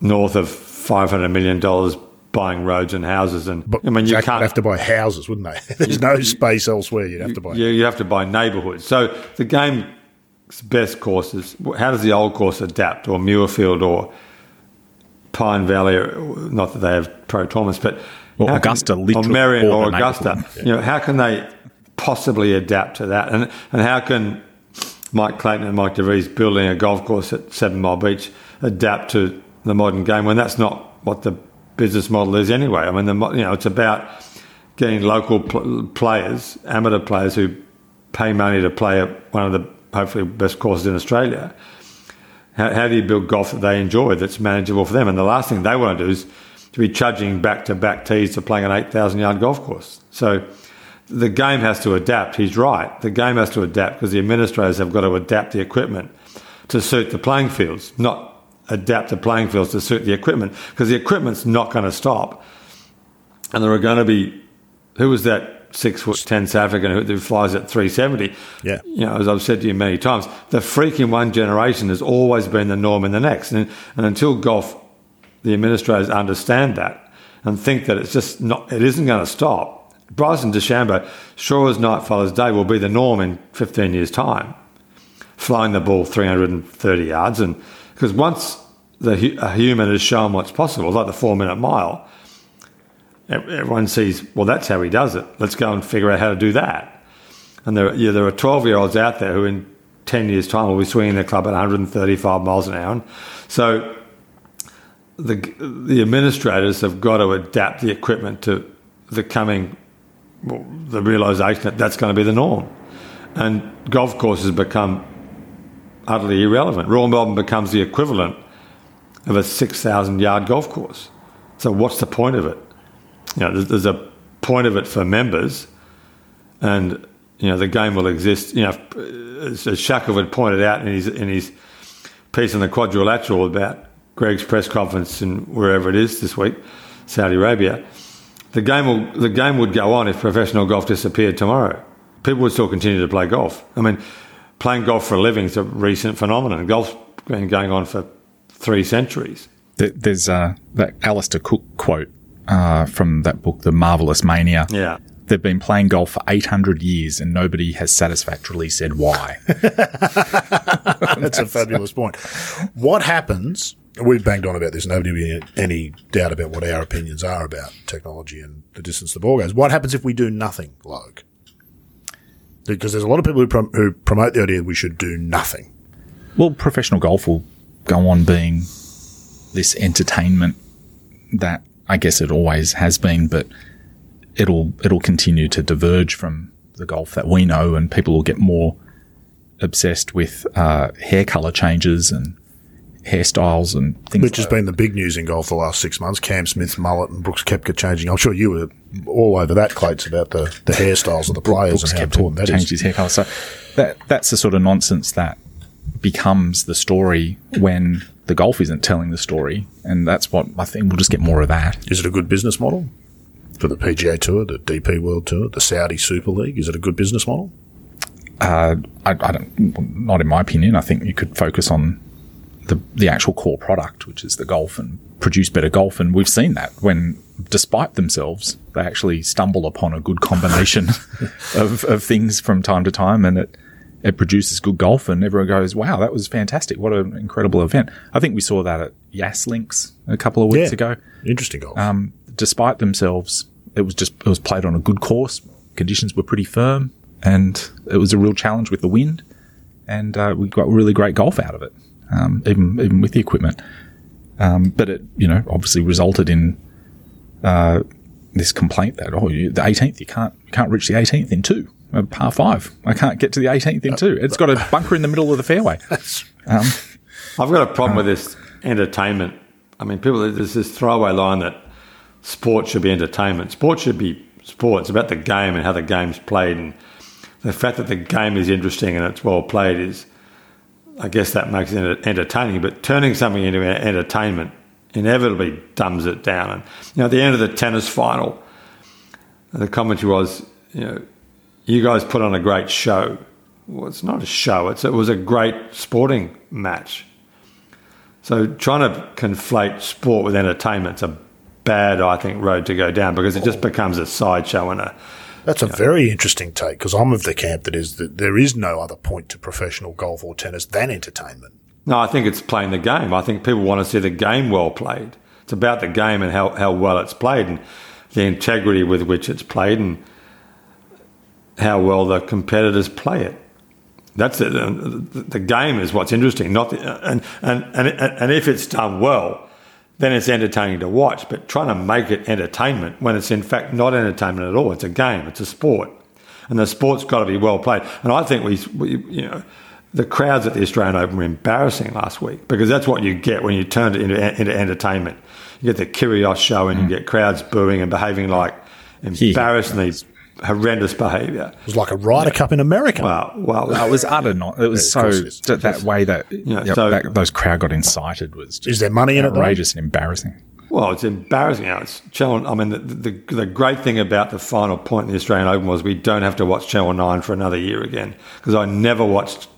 north of five hundred million dollars buying roads and houses. And But I mean, you can't have to buy houses, wouldn't they? There's no space elsewhere. You'd have to buy. you, you have to buy neighbourhoods. So the game's best courses, how does the old course adapt, or Muirfield, or Pine Valley, or, not that they have pro tournaments, but Well, how can- Augusta, or Merion, or or Augusta. neighbourhood. You know, how can they possibly adapt to that? And and how can Mike Clayton and Mike DeVries building a golf course at Seven Mile Beach adapt to the modern game when that's not what the business model is anyway? I mean, the, you know, it's about getting local pl- players, amateur players who pay money to play at one of the hopefully best courses in Australia. How, how do you build golf that they enjoy that's manageable for them? And the last thing they want to do is to be trudging back to back tees to playing an 8,000 yard golf course. So the game has to adapt. He's right. The game has to adapt because the administrators have got to adapt the equipment to suit the playing fields, not adapt the playing fields to suit the equipment because the equipment's not going to stop. And there are going to be, who was that six foot ten South African who, who flies at 370? Yeah. You know, as I've said to you many times, the freak in one generation has always been the norm in the next. And, and until golf, the administrators understand that and think that it's just not, it isn't going to stop. Bryson DeChambeau, sure as night follows day, will be the norm in 15 years' time, flying the ball 330 yards. And because once the a human has shown what's possible, like the four minute mile, everyone sees, well, that's how he does it. Let's go and figure out how to do that. And there, yeah, there are 12 year olds out there who, in 10 years' time, will be swinging their club at 135 miles an hour. So the, the administrators have got to adapt the equipment to the coming, well, the realization that that's going to be the norm. And golf courses become utterly irrelevant. Royal Melbourne becomes the equivalent of a 6,000 yard golf course. So, what's the point of it? You know, there's, a point of it for members, and you know the game will exist. You know, as, Shackelford pointed out in his in his piece on the quadrilateral about Greg's press conference and wherever it is this week, Saudi Arabia, the game will the game would go on if professional golf disappeared tomorrow. People would still continue to play golf. I mean, playing golf for a living is a recent phenomenon. Golf's been going on for three centuries. There's uh, that Alistair Cooke quote uh, from that book, The Marvelous Mania. Yeah. They've been playing golf for 800 years and nobody has satisfactorily said why. That's a fabulous point. What happens? We've banged on about this. Nobody will any doubt about what our opinions are about technology and the distance the ball goes. What happens if we do nothing, Logue? Because there's a lot of people who, prom- who promote the idea we should do nothing. well, professional golf will go on being this entertainment that I guess it always has been, but it'll it'll continue to diverge from the golf that we know, and people will get more obsessed with uh, hair color changes and hairstyles and things. Which has like been the big news in golf the last six months. Cam Smith's mullet and Brooks Koepka changing. I'm sure you were all over that, Clates, about the, the hairstyles of the players Brooks and how important that changed is. his hair color. So that that's the sort of nonsense that becomes the story when the golf isn't telling the story, and that's what I think we'll just get more of that. Is it a good business model for the PGA Tour, the DP World Tour, the Saudi Super League? Is it a good business model? Uh, I, I don't, not in my opinion. I think you could focus on the the actual core product, which is the golf, and produce better golf. And we've seen that when, despite themselves, they actually stumble upon a good combination of, of things from time to time, and it it produces good golf. And everyone goes, "Wow, that was fantastic! What an incredible event!" I think we saw that at Yas Links a couple of weeks ago. Interesting golf. Um, despite themselves, it was just it was played on a good course. Conditions were pretty firm, and it was a real challenge with the wind. And uh, we got really great golf out of it, um, even even with the equipment. Um, but it, you know, obviously resulted in uh, this complaint that oh, you, the 18th you can't you can't reach the 18th in two, a par five. I can't get to the 18th in two. It's got a bunker in the middle of the fairway. Um, I've got a problem with this entertainment. I mean, people, there's this throwaway line that sport should be entertainment. Sport should be sport. It's about the game and how the game's played. And the fact that the game is interesting and it's well played is I guess that makes it entertaining. But turning something into entertainment inevitably dumbs it down. And you know, at the end of the tennis final, the commentary was, you know, you guys put on a great show. Well, it's not a show. It's, it was a great sporting match. So trying to conflate sport with entertainment is a bad, I think, road to go down because it just becomes a sideshow and a. That's a very interesting take because I'm of the camp that is that there is no other point to professional golf or tennis than entertainment. No, I think it's playing the game. I think people want to see the game well played. It's about the game and how, how well it's played and the integrity with which it's played and how well the competitors play it. That's it. The game is what's interesting, not the, and, and and and if it's done well, then it's entertaining to watch. But trying to make it entertainment when it's in fact not entertainment at all, it's a game, it's a sport, and the sport's got to be well played. And I think we, we you know the crowds at the Australian Open were embarrassing last week because that's what you get when you turn it into, into entertainment. You get the Kyrgios show and mm. you get crowds booing and behaving like embarrassingly. Horrendous behaviour. It was like a Ryder yeah. Cup in America. Well, well, it was utter not. It was so that, that way that, you know, yep, so, that those crowd got incited was. is there money in it? Outrageous and embarrassing. Well, it's embarrassing. You it's Channel. I mean, the, the, the great thing about the final point in the Australian Open was we don't have to watch Channel Nine for another year again because I never watched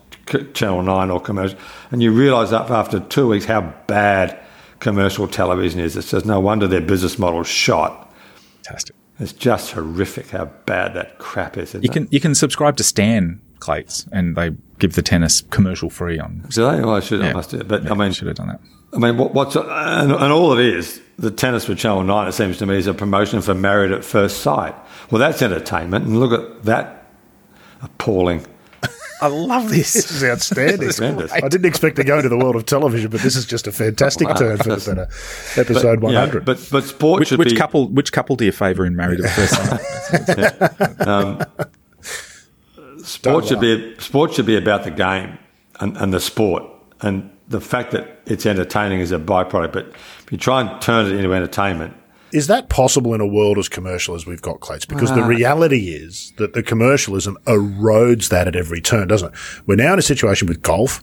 Channel 9 or commercial. And you realise that after two weeks how bad commercial television is. It's just no wonder their business model's shot. Fantastic. It's just horrific how bad that crap is. you can it? you can subscribe to Stan Clates and they give the tennis commercial free on. Do they? Well, I should. Yeah. I must do. But yeah, I mean, should have done that. I mean, what, what's and, and, all it is the tennis for Channel Nine. It seems to me is a promotion for Married at First Sight. Well, that's entertainment, and look at that appalling I love this. This is outstanding. I didn't expect to go into the world of television, but this is is just a fantastic turn for the better. episode but, 100. Yeah, but but sport which, should which be, couple which couple do you favour in Married at First Sight? um, sport should be sport should be about the game and, and the sport and the fact that it's entertaining is a byproduct. But if you try and turn it into entertainment, is that possible in a world as commercial as we've got, Clates? Because uh, the reality is that the commercialism erodes that at every turn, doesn't it? We're now in a situation with golf,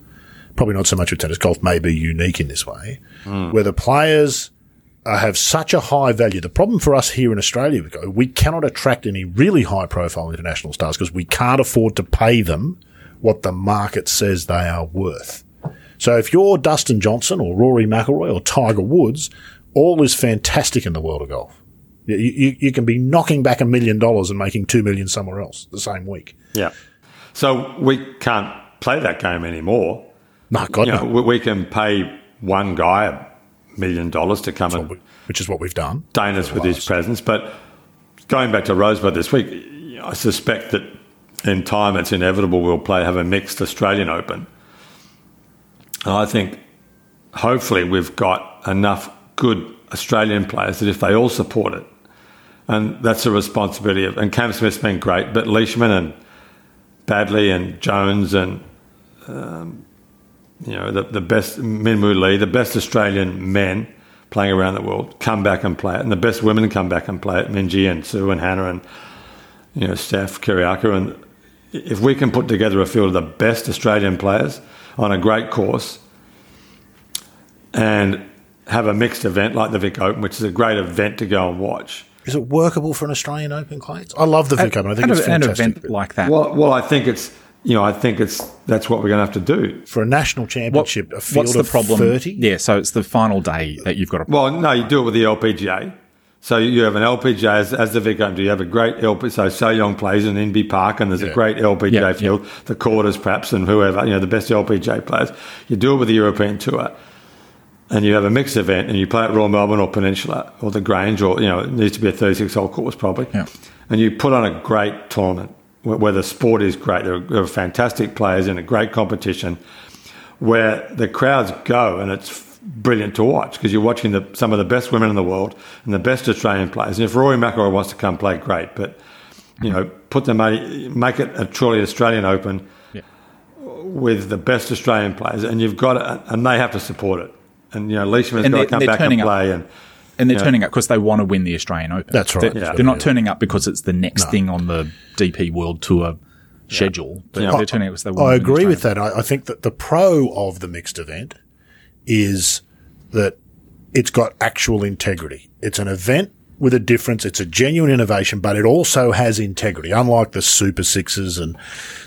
probably not so much with tennis. Golf may be unique in this way, mm. where the players uh, have such a high value. The problem for us here in Australia, we cannot attract any really high profile international stars because we can't afford to pay them what the market says they are worth. So if you're Dustin Johnson or Rory McIlroy or Tiger Woods, all is fantastic in the world of golf. You, you, you, can be knocking back a million dollars and making two million somewhere else the same week. Yeah. So we can't play that game anymore. No, God, you no. we, we, can pay one guy a million dollars to come and we, which is what we've done. Dane us with last. his presence. But going back to Rosebud this week, I suspect that in time it's inevitable we'll play have a mixed Australian Open. And I think hopefully we've got enough good Australian players that if they all support it, and that's a responsibility of, and Cam Smith's been great, but Leishman and Baddeley and Jones and, um, you know, the, the best, Minwoo Lee, the best Australian men playing around the world come back and play it, and the best women come back and play it, Minjee and Su and Hannah and, you know, Steph, Kyriacou, and if we can put together a field of the best Australian players on a great course and have a mixed event like the Vic Open, which is a great event to go and watch. Is it workable for an Australian Open, Clates? I love the Vic Open. I think it's an event like that. Well, well, I think it's you know I think it's that's what we're going to have to do for a national championship. What, a field what's the problem? Thirty. Yeah, so it's the final day that you've got to. Well, no, you do it with the LPGA. So you have an LPGA as, as the Vic Open. You have a great LPGA. So So Young plays in Inbee Park, and there's yeah. a great LPGA yeah, field. Yeah. The Kordas, perhaps, and whoever you know, the best LPGA players. You do it with the European Tour and you have a mixed event and you play at Royal Melbourne or Peninsula or the Grange or, you know, it needs to be a 36 hole course probably. Yeah. And you put on a great tournament where, where the sport is great. There are, there are, fantastic players in a great competition where the crowds go and it's brilliant to watch because you're watching the, some of the best women in the world and the best Australian players. And if Rory McIlroy wants to come play, great. But, you know, put the money, make it a truly Australian Open yeah. with the best Australian players and you've got it, and they have to support it and you know Leishman's got to come back and play, up. and and they're turning up because they want to win the Australian Open. That's right. They're, yeah. they're not turning up because it's the next no. thing on the DP World Tour schedule, but Yeah. they're turning out as they I agree with that. I, I think that the pro of the mixed event is that it's got actual integrity. It's an event with a difference. It's a genuine innovation, but it also has integrity, unlike the Super Sixes and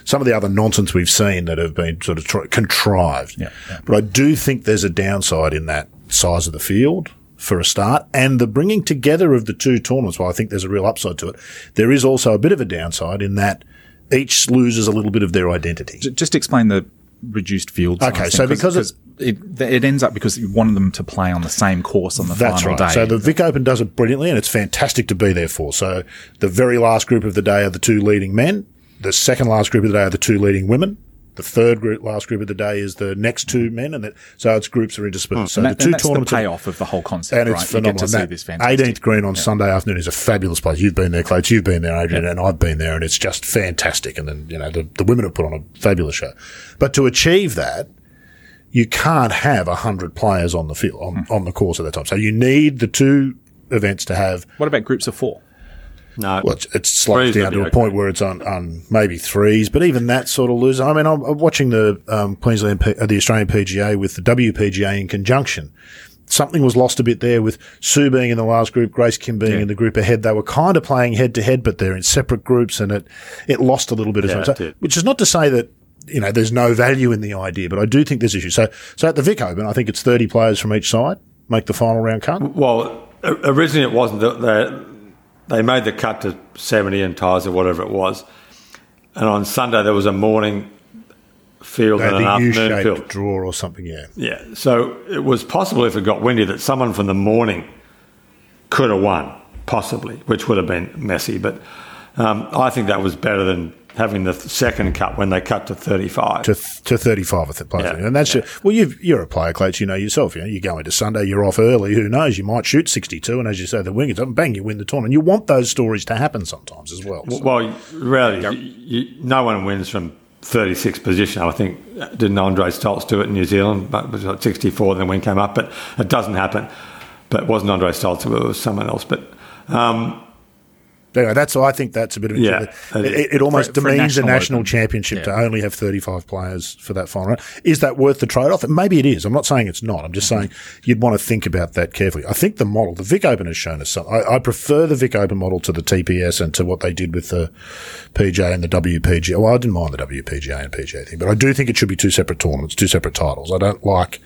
some of the other nonsense we've seen that have been sort of tr- contrived. Yeah, yeah. But I do think there's a downside in that size of the field for a start and the bringing together of the two tournaments. While I think there's a real upside to it, there is also a bit of a downside in that each loses a little bit of their identity. Just explain the reduced field. size Okay, so because it- it it ends up because you wanted them to play on the same course on the That's final right. day. So the Vic Open does it brilliantly, and it's fantastic to be there for. So the very last group of the day are the two leading men. The second last group of the day are the two leading women. The third group, last group of the day is the next two men, and that, so its groups are interspersed. Hmm. So and the that- two and that's the tournaments, are- payoff of the whole concept, and right? it's You get phenomenal. to see That this 18th green on Sunday afternoon is a fabulous place. You've been there, Clates. You've been there, Adrian, and I've been there, and it's just fantastic. And then you know the, the women have put on a fabulous show. But to achieve that, you can't have a hundred players on the field on, Hmm. on the course at that time. So you need the two events to have What about groups of four? No, well, it's, it's sloped down to a okay. point where it's on, on maybe threes, but even that sort of loses. I mean, I'm, I'm watching the um, Queensland, P- uh, the Australian PGA with the WPGA in conjunction. Something was lost a bit there with Su being in the last group, Grace Kim being Yeah. in the group ahead. They were kind of playing head to head, but they're in separate groups, and it it lost a little bit of Yeah, time. it So- did. which is not to say that you know there's no value in the idea, but I do think there's issues. So so at the Vic Open, I think it's 30 players from each side make the final round cut. Well, originally it wasn't. They, they made the cut to 70 and ties or whatever it was. And on Sunday there was a morning field and an afternoon field. draw or something. Yeah. Yeah. So it was possible if it got windy that someone from the morning could have won, possibly, which would have been messy. But um, I think that was better than having the second cut when they cut to 35. to to 35 I think, players. Yeah, and that's just, well you've, you're a player coach you know yourself you know you go into Sunday you're off early who knows you might shoot 62 and as you say the wingers and bang you win the tournament you want those stories to happen sometimes as well So- Well, really, you, you, no one wins from 36 position. I think didn't Andre Stolz do it in New Zealand, but it was like 64. Then when came up, but it doesn't happen. But it wasn't Andre Stolz; it was someone else. But um, anyway that's I think that's a bit of a Yeah, it, it it, almost For- for a demeans a national national open. championship to only have 35 players for that final round. Is that worth the trade-off? Maybe it is. I'm not saying it's not. I'm just saying you'd want to think about that carefully. I think the model the Vic Open has shown us something I, I prefer the Vic Open model to the TPS and to what they did with the PJ and the WPGA well I didn't mind the WPGA and PGA thing but I do think it should be two separate tournaments two separate titles. I don't like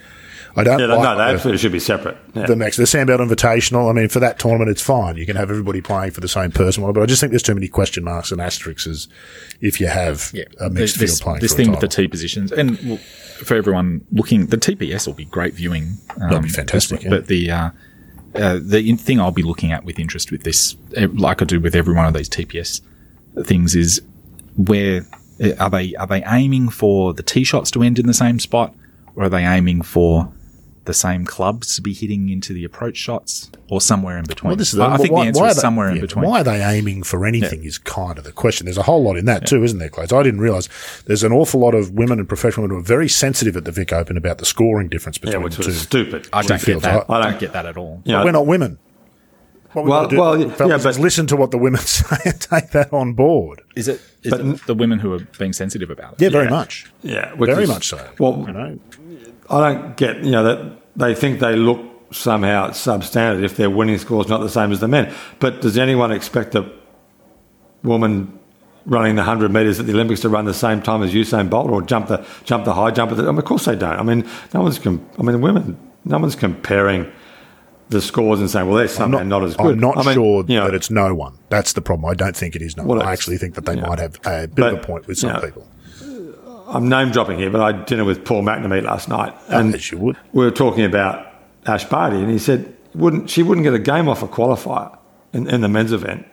I don't yeah, like no, they absolutely should be separate. Yeah. the next, the Sandbelt Invitational. I mean, for that tournament, it's fine. You can have everybody playing for the same person, but I just think there's too many question marks and asterisks if you have a mixed this, field playing this for thing a with the. T positions, and well, for everyone looking, the TPS will be great viewing. Um, That'd be fantastic, this- yeah. But the uh, uh, the in- thing I'll be looking at with interest with this, eh, like I do with every one of these TPS things, is where eh, are they are they aiming for the tee shots to end in the same spot, or are they aiming for the same clubs to be hitting into the approach shots, or somewhere in between? Well, this is I I think why- the answer is they- somewhere in between. Why are they aiming for anything is kind of the question. There's a whole lot in that too, isn't there, Clay? I didn't realise there's an awful lot of women and professional women who are very sensitive at the Vic Open about the scoring difference yeah, between which the two. was stupid. I don't get that. I I don't- don't get that at all. You know, But we're not women. What we've Well- got to do, well, yeah, fellas, but- listen to what the women say and take that on board. Is it is But- it the women who are being sensitive about it? Yeah, very Yeah. much. yeah, Very is- much so. Well, you know, I don't get, you know, that they think they look somehow substandard if their winning score is not the same as the men. But does anyone expect a woman running the 100 metres at the Olympics to run the same time as Usain Bolt or jump the, jump the high jump? At the, I mean, of course they don't. I mean, no one's, com- I mean, women, no one's comparing the scores and saying, well, they're somehow not, as good. I'm not I mean, sure you know, that it's no one. That's the problem. I don't think it is no Well, one. I actually think that they yeah. might have a bit of a point with some you know, people. I'm name dropping here, but I had dinner with Paul McNamee last night, and would. we were talking about Ash Barty, and he said wouldn't she wouldn't get a game off a qualifier in, in the men's event.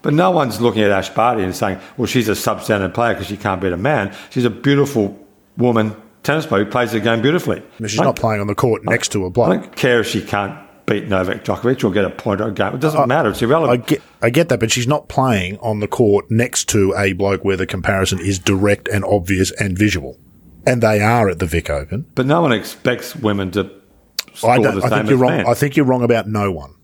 But no one's looking at Ash Barty and saying, well, she's a substandard player because she can't beat a man. She's a beautiful woman tennis player who plays the game beautifully. I mean, she's I not playing on the court next to a bloke. I don't care if she can't beat Novak Djokovic or get a point or a game. It doesn't matter. It's I irrelevant. get, I get that, but she's not playing on the court next to a bloke where the comparison is direct and obvious and visual. And they are at the Vic Open. but no one expects women to score I, the same I think as you're wrong. men. I think you're wrong about no one.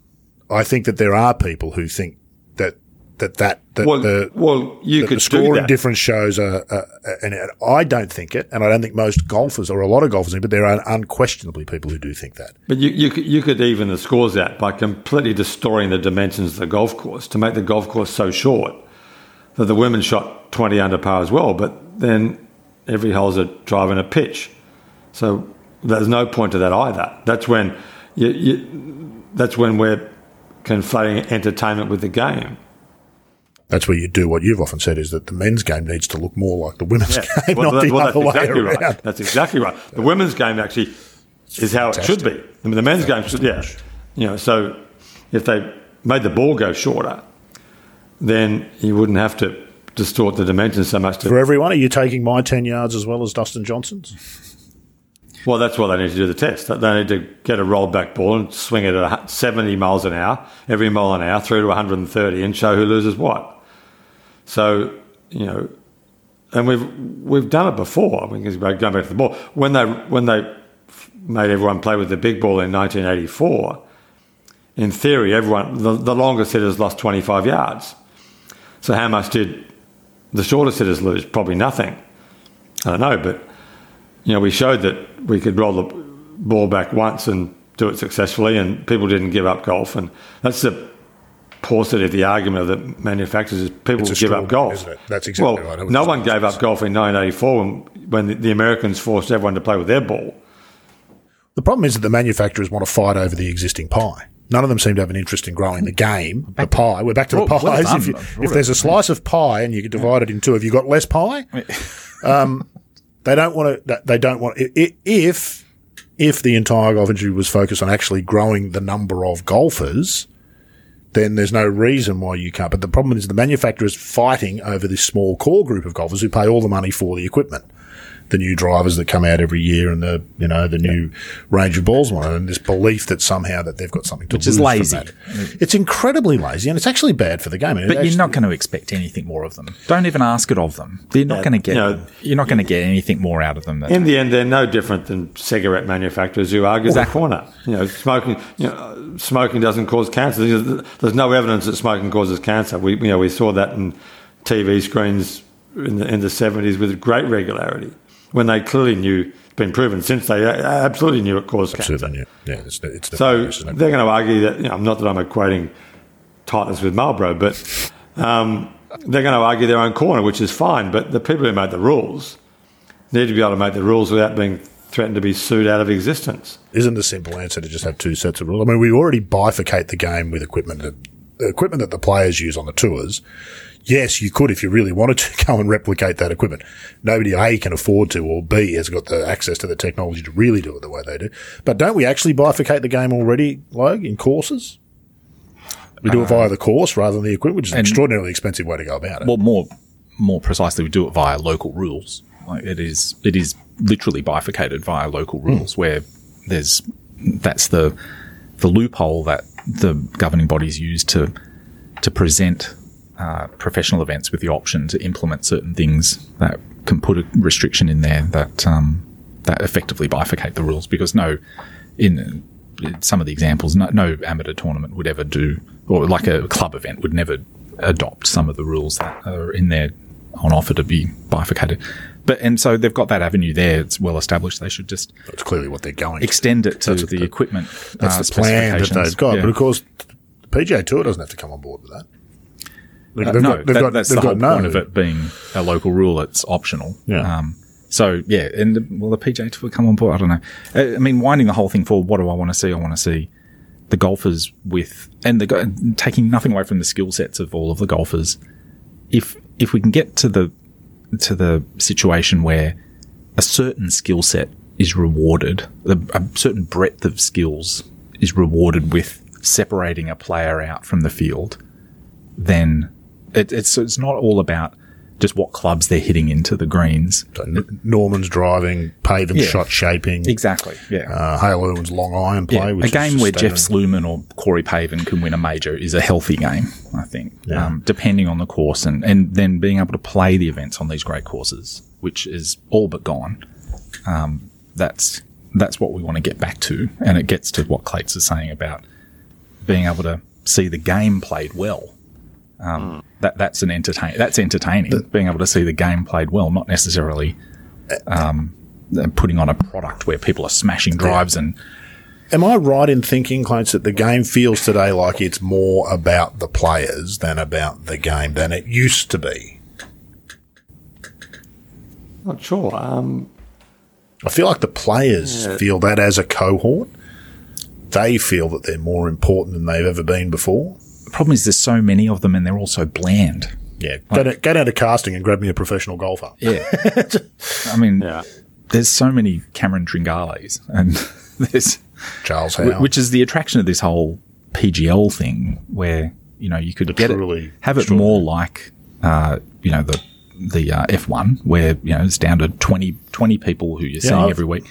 I think that there are people who think that that that, that Well, the well, you could the scoring do that. difference shows are, are, are- and I don't think it, and I don't think most golfers or a lot of golfers, but there are unquestionably people who do think that. But you, you, could, you could even the scores out by completely distorting the dimensions of the golf course to make the golf course so short that the women shot 20 under par as well, but then every hole's a drive and a pitch. So there's no point to that either. That's when, you, you, that's when we're conflating entertainment with the game. That's where you do what you've often said is that the men's game needs to look more like the women's game, Well, not that- the well, other that's way exactly around. right. That's exactly right. The women's game actually is how it should be. I mean, the men's game should, yeah. You know, so if they made the ball go shorter, then you wouldn't have to distort the dimensions so much. To, For everyone, are you taking my 10 yards as well as Dustin Johnson's? well, that's why they need to do the test. They need to get a rolled back ball and swing it at 70 miles an hour, every mile an hour, through to 130 and show who loses what. So, you know, and we've we've done it before. I mean, going back to the ball, when they when they made everyone play with the big ball in 1984, in theory, everyone the, the longest hitters lost 25 yards. So how much did the shortest hitters lose? Probably nothing. I don't know, but you know, we showed that we could roll the ball back once and do it successfully, and people didn't give up golf, and that's the paucity of the argument of the manufacturers is people It's a give straw up golf. isn't it? That's exactly well, right. No one gave up golf in 1984 when, when the, the Americans forced everyone to play with their ball. The problem is that the manufacturers want to fight over the existing pie. None of them seem to have an interest in growing the game, the pie. We're back to the Well, well pies. done. if, you, if there's a slice of pie and you can divide it in two, have you got less pie? um, they don't want to. They don't want i- i- if if the entire golf industry was focused on actually growing the number of golfers, then there's no reason why you can't. But the problem is the manufacturers fighting over this small core group of golfers who pay all the money for the equipment. The new drivers that come out every year and the, you know, the new range of balls on it and this belief that somehow that they've got something to Which is lose from lazy. that. It's incredibly lazy and it's actually bad for the game. And it But actually- you're not going to expect anything more of them. Don't even ask it of them. They're not Yeah, going to get. you know- you're not going to get anything more out of them. In the end, they're no different than cigarette manufacturers who argue Exactly. the corner. You know, smoking. You know, smoking doesn't cause cancer. There's there's no evidence that smoking causes cancer. We you know we saw that in TV screens in the in the seventies with great regularity when they clearly knew it's been proven since they absolutely knew it caused cancer. Absolutely, yeah. Yeah, it's, it's So they're going to argue that, you know, not that I'm equating Titleist with Marlboro, but um, they're going to argue their own corner, which is fine. But the people who make the rules need to be able to make the rules without being threatened to be sued out of existence. isn't a simple answer to just have two sets of rules. I mean, we already bifurcate the game with equipment that the equipment that the players use on the tours. Yes, you could if you really wanted to go and replicate that equipment. Nobody A can afford to, or B has got the access to the technology to really do it the way they do. But don't we actually bifurcate the game already, Logue, in courses? We do it via um, the course rather than the equipment, which is an extraordinarily expensive way to go about it. well, more more precisely, we do it via local rules. Like it is, it is literally bifurcated via local hmm. rules, where there's that's the the loophole that the governing bodies use to to present uh, professional events with the option to implement certain things that can put a restriction in there that um, that effectively bifurcate the rules. Because no, in some of the examples, no, no amateur tournament would ever do, or like a club event would never adopt some of the rules that are in there on offer to be bifurcated. But and so they've got that avenue there. It's well established. They should just That's clearly what they're going. to. extend it to That's the the- equipment. That's uh, the plan that they've got. Yeah. But of course, the PGA Tour doesn't have to come on board with that. They've Uh, got- no, they've that- got- that's they've the whole got no- point of it being a local rule. It's optional. Yeah. Um, so yeah, and will the PGA Tour come on board? I don't know. Uh, I mean, winding the whole thing forward, what do I want to see? I want to see the golfers with and the taking nothing away from the skill sets of all of the golfers. If if we can get to the to the situation where a certain skill set is rewarded, a, a certain breadth of skills is rewarded with separating a player out from the field, then it, it's it's not all about just what clubs they're hitting into the greens. So N- Norman's driving, Pavin Yeah. shot shaping, Exactly. Yeah. uh, Hale Irwin's long iron play. yeah. which A game where Jeff. Sluman or Corey Pavin can win a major is a healthy game, I think, Yeah. um, depending on the course and, and then being able to play the events on these great courses, which is all but gone. Um, that's, that's what we want to get back to. And it gets to what Clates is saying about being able to see the game played well. Um, that that's an entertain that's entertaining. being able to see the game played well, not necessarily um, putting on a product where people are smashing drives and Am I right in thinking, Clarence, that the game feels today like it's more about the players than about the game than it used to be? Not sure. Um, I feel like the players Yeah. feel that as a cohort. They feel that they're more important than they've ever been before. The problem is there's so many of them and they're all so bland. Yeah. Go, down, go down to casting and grab me a professional golfer. Yeah, I mean, yeah. there's so many Cameron Tringales and there's Charles Wh- Howe. which is the attraction of this whole PGL thing, where you know you could get it, have it more like uh, you know the the uh, F1, where you know it's down to 20, 20 people who you're seeing I've- every week.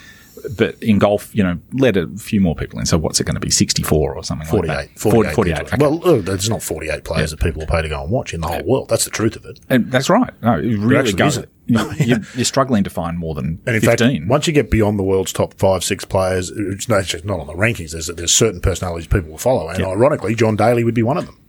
But in golf, you know, let a few more people in. So what's it going to be? Sixty four or something 48. like that? 48. 48. people. okay. Well, look, there's not 48 players that people will pay to go and watch in the whole world. That's the truth of it. and that's right. No, it really goes. you're, you're struggling to find more than And in fifteen. fact, once you get beyond the world's top five, six players, it's not, it's just not on the rankings. There's, there's certain personalities people will follow. And ironically, John Daly would be one of them.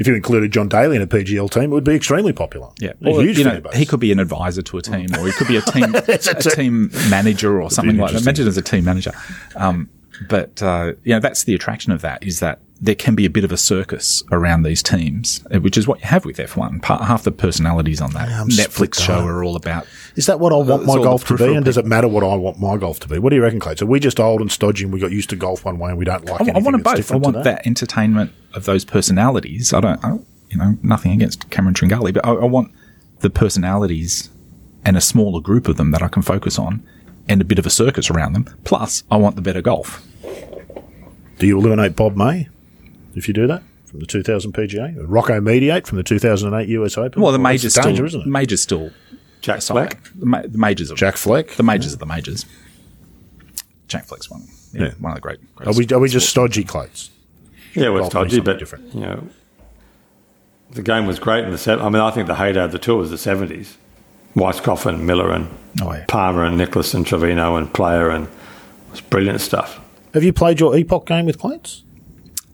If you included John Daly in a PGL team, it would be extremely popular. Yeah, A Or, huge you know, he could be an advisor to a team, or he could be a team a a- team manager or something like that. Imagine as a team manager. Um, but uh, you know, that's the attraction of that is that there can be a bit of a circus around these teams, uh, which is what you have with F1. Half the personalities on that I'm Netflix show are all about. Is that what I want it's my golf to be? And does it matter what I want my golf to be? What do you reckon, Clay? So we just old and stodgy and we got used to golf one way and we don't like I, I want them both. I want today? that entertainment of those personalities. I don't, I don't you know, nothing against Cameron Tringale, but I, I want the personalities and a smaller group of them that I can focus on and a bit of a circus around them. Plus, I want the better golf. Do you eliminate Bob May if you do that from the 2000 PGA? Rocco Mediate from the 2008 US Open? Well, the Well, that's majors the danger, isn't it? majors still Jack aside. Fleck. The, ma- the majors are Jack Fleck? The majors are the majors. Jack Fleck's one. Yeah, Yeah. one of the great. great Are we, are we just sports. stodgy Clays? Yeah, well, Golf it's means dodgy, something but different. you know, the game was great in the seven. I mean, I think the heyday of the tour was the seventies. Weiskopf and Miller and Oh, yeah. Palmer and Nicklaus and Trevino and Player and it was brilliant stuff. Have you played your Epoch game with clients?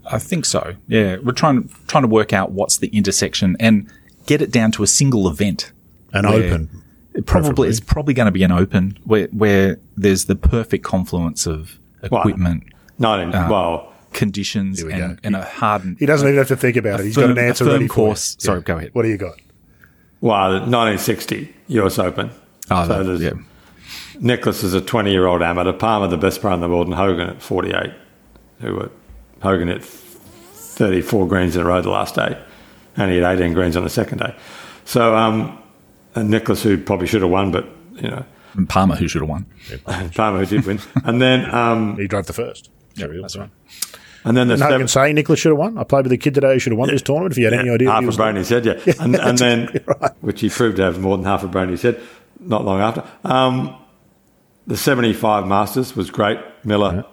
I think so. Yeah, we're trying trying to work out what's the intersection and get it down to a single event. An open. It probably preferably. it's probably going to be an open where where there's the perfect confluence of Well, equipment, Nineteen. Uh, well, conditions, we and, and a hardened. He doesn't even have to think about it. He's firm- got an a answer firm ready for course. you. Sorry, go ahead. What do you got? Well, 1960 US Open. Oh, So that- yeah. Nicklaus is a 20 year old amateur. Palmer, the best player in the world, and Hogan at 48, who were Hogan at 34 greens in a row the last day, and he had 18 greens on the second day. So, um, and Nicklaus, who probably should have won, but you know, And Palmer, who should have won. Palmer who did win, and then um, He drove the first. Yeah, that's right. And then the And I seven, can say Nicklaus should have won. I played with a kid today who should have won this tournament. If you had any idea, half a was brain he said, yeah, and, and then which he proved to have more than half a brain he said. Not long after, um, the 75 Masters was great. Miller,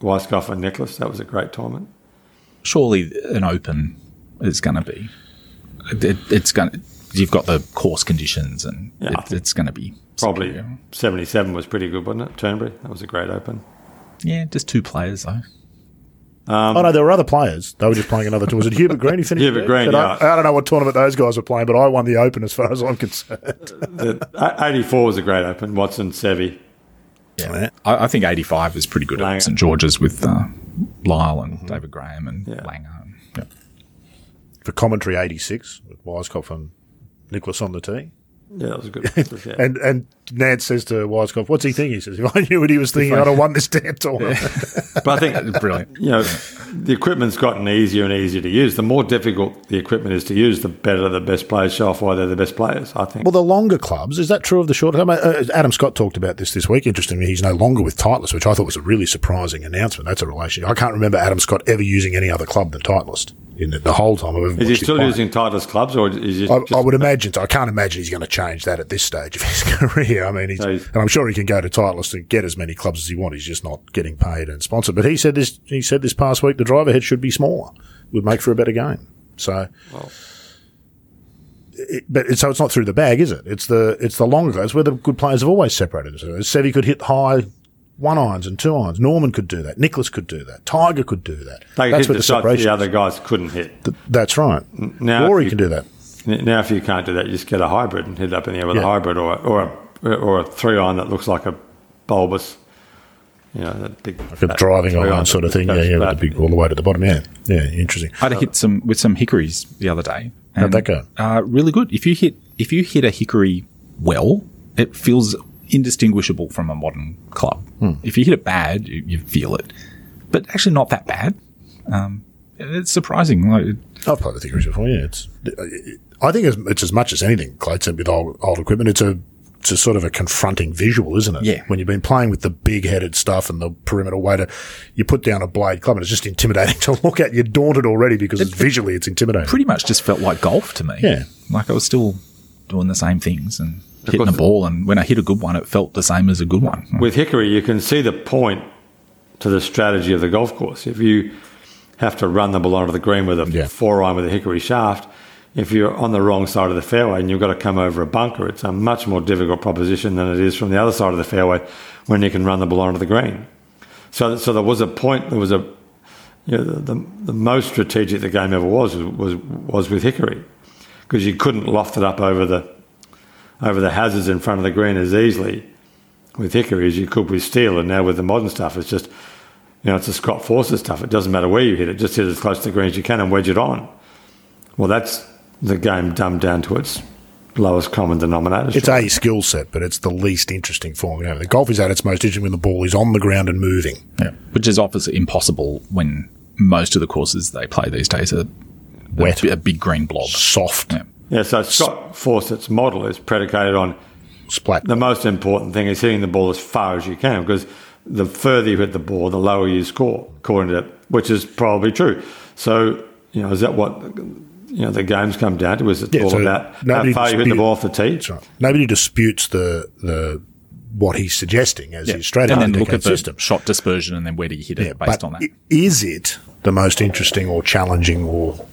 Weiskopf, and Nicklaus. That was a great tournament. Surely an open is going to be. It, it's going. to You've got the course conditions, and Yeah, it, it's going to be Probably superior. 77 was pretty good, wasn't it? Turnberry. That was a great open. Yeah, just two players though. Oh no, there were other players. They were just playing another tour. Was it Hubert Green? He finished. Hubert? Green, Said, I. I don't know what tournament those guys were playing, but I won the Open as far as I'm concerned. The, 84 was a great open. Watson, Seve. Yeah. I, I think 85 is pretty good Langer. at St George's with uh, Lyle and David Graham and Yeah. Langer. And, yeah. For commentary, 86 with Weiskopf and Nicklaus on the tee. Yeah, that was a good. yeah. And and Nantz says to Weiskopf, "What's he thinking?" He says, "If I knew what he was thinking, I'd have won this damn tournament." but I think Brilliant. you know the equipment's gotten easier and easier to use. The more difficult the equipment is to use, the better the best players show off why they're the best players. I think. Well, the longer clubs, is that true of the shorter? I mean, uh, Adam Scott talked about this this week. Interestingly, he's no longer with Titleist, which I thought was a really surprising announcement. That's a relationship. I can't remember Adam Scott ever using any other club than Titleist in the, the whole time I've ever is he still using Titleist clubs, or is he I, I would imagine so. I can't imagine he's going to change that at this stage of his career. I mean, he's, So he's- and I'm sure he can go to Titleist and get as many clubs as he wants. He's just not getting paid and sponsored. But he said this. He said this past week the driver head should be smaller, would make for a better game. So, it, but it, so it's not through the bag, is it? It's the it's the longer. It's where the good players have always separated themselves. Seve could hit high one irons and two irons. Norman could do that. Nicklaus could do that. Tiger could do that. They That's hit the the separation. the other guys couldn't hit. Th- That's right. Now, Rory can do that. Now, if you can't do that, you just get a hybrid and hit it up in the air with Yeah. a hybrid or a, or a, or a three iron that looks like a bulbous, you know, that big Like a driving iron sort of thing. Yeah, yeah, with the big all the way to the bottom. Yeah, yeah, interesting. I had hit some with some hickories the other day. How'd that go? Uh, really good. If you hit if you hit a hickory well, it feels indistinguishable from a modern club. Hmm. If you hit it bad, you, you feel it, but actually not that bad. Um, it's surprising. Like, I've played with Hickories before. Yeah, it's. I think it's, it's as much as anything, Clayton, with old, old equipment. It's a it's a sort of a confronting visual, isn't it? Yeah. When you've been playing with the big headed stuff and the perimeter waiter, you put down a blade club and it's just intimidating to look at. You're daunted already because it's visually it's intimidating. pretty much just felt like golf to me. Yeah. like I was still doing the same things and hitting course. the ball. And when I hit a good one, it felt the same as a good one. With Hickory, you can see the point to the strategy of the golf course. If you have to run the ball onto the green with a Yeah. four iron with a Hickory shaft, if you're on the wrong side of the fairway and you've got to come over a bunker, it's a much more difficult proposition than it is from the other side of the fairway when you can run the ball onto the green. So, so there was a point. There was a you know, the, the, the most strategic the game ever was was was with Hickory because you couldn't loft it up over the over the hazards in front of the green as easily with Hickory as you could with steel. And now with the modern stuff, it's just you know it's the Scott Fawcett's stuff. It doesn't matter where you hit it; just hit it as close to the green as you can and wedge it on. Well, that's the game dumbed down to its lowest common denominator. It's a skill set, but it's the least interesting form. You know, the golf is at its most interesting when the ball is on the ground and moving. Yeah. Which is obviously impossible when most of the courses they play these days are Wet. a, big green blob. Soft, Yeah. yeah, so Scott Fawcett's model is predicated on splat. the most important thing is hitting the ball as far as you can because the further you hit the ball, the lower you score, according to which is probably true. So, you know, is that what you know the games come down to? Is it Yeah, all so about how nobody far you hit the ball off the tee? That's right. Nobody disputes the the what he's suggesting as his strategy. And then look at the system. shot dispersion and then where do you hit it Yeah, based but on that. Is it the most interesting or challenging or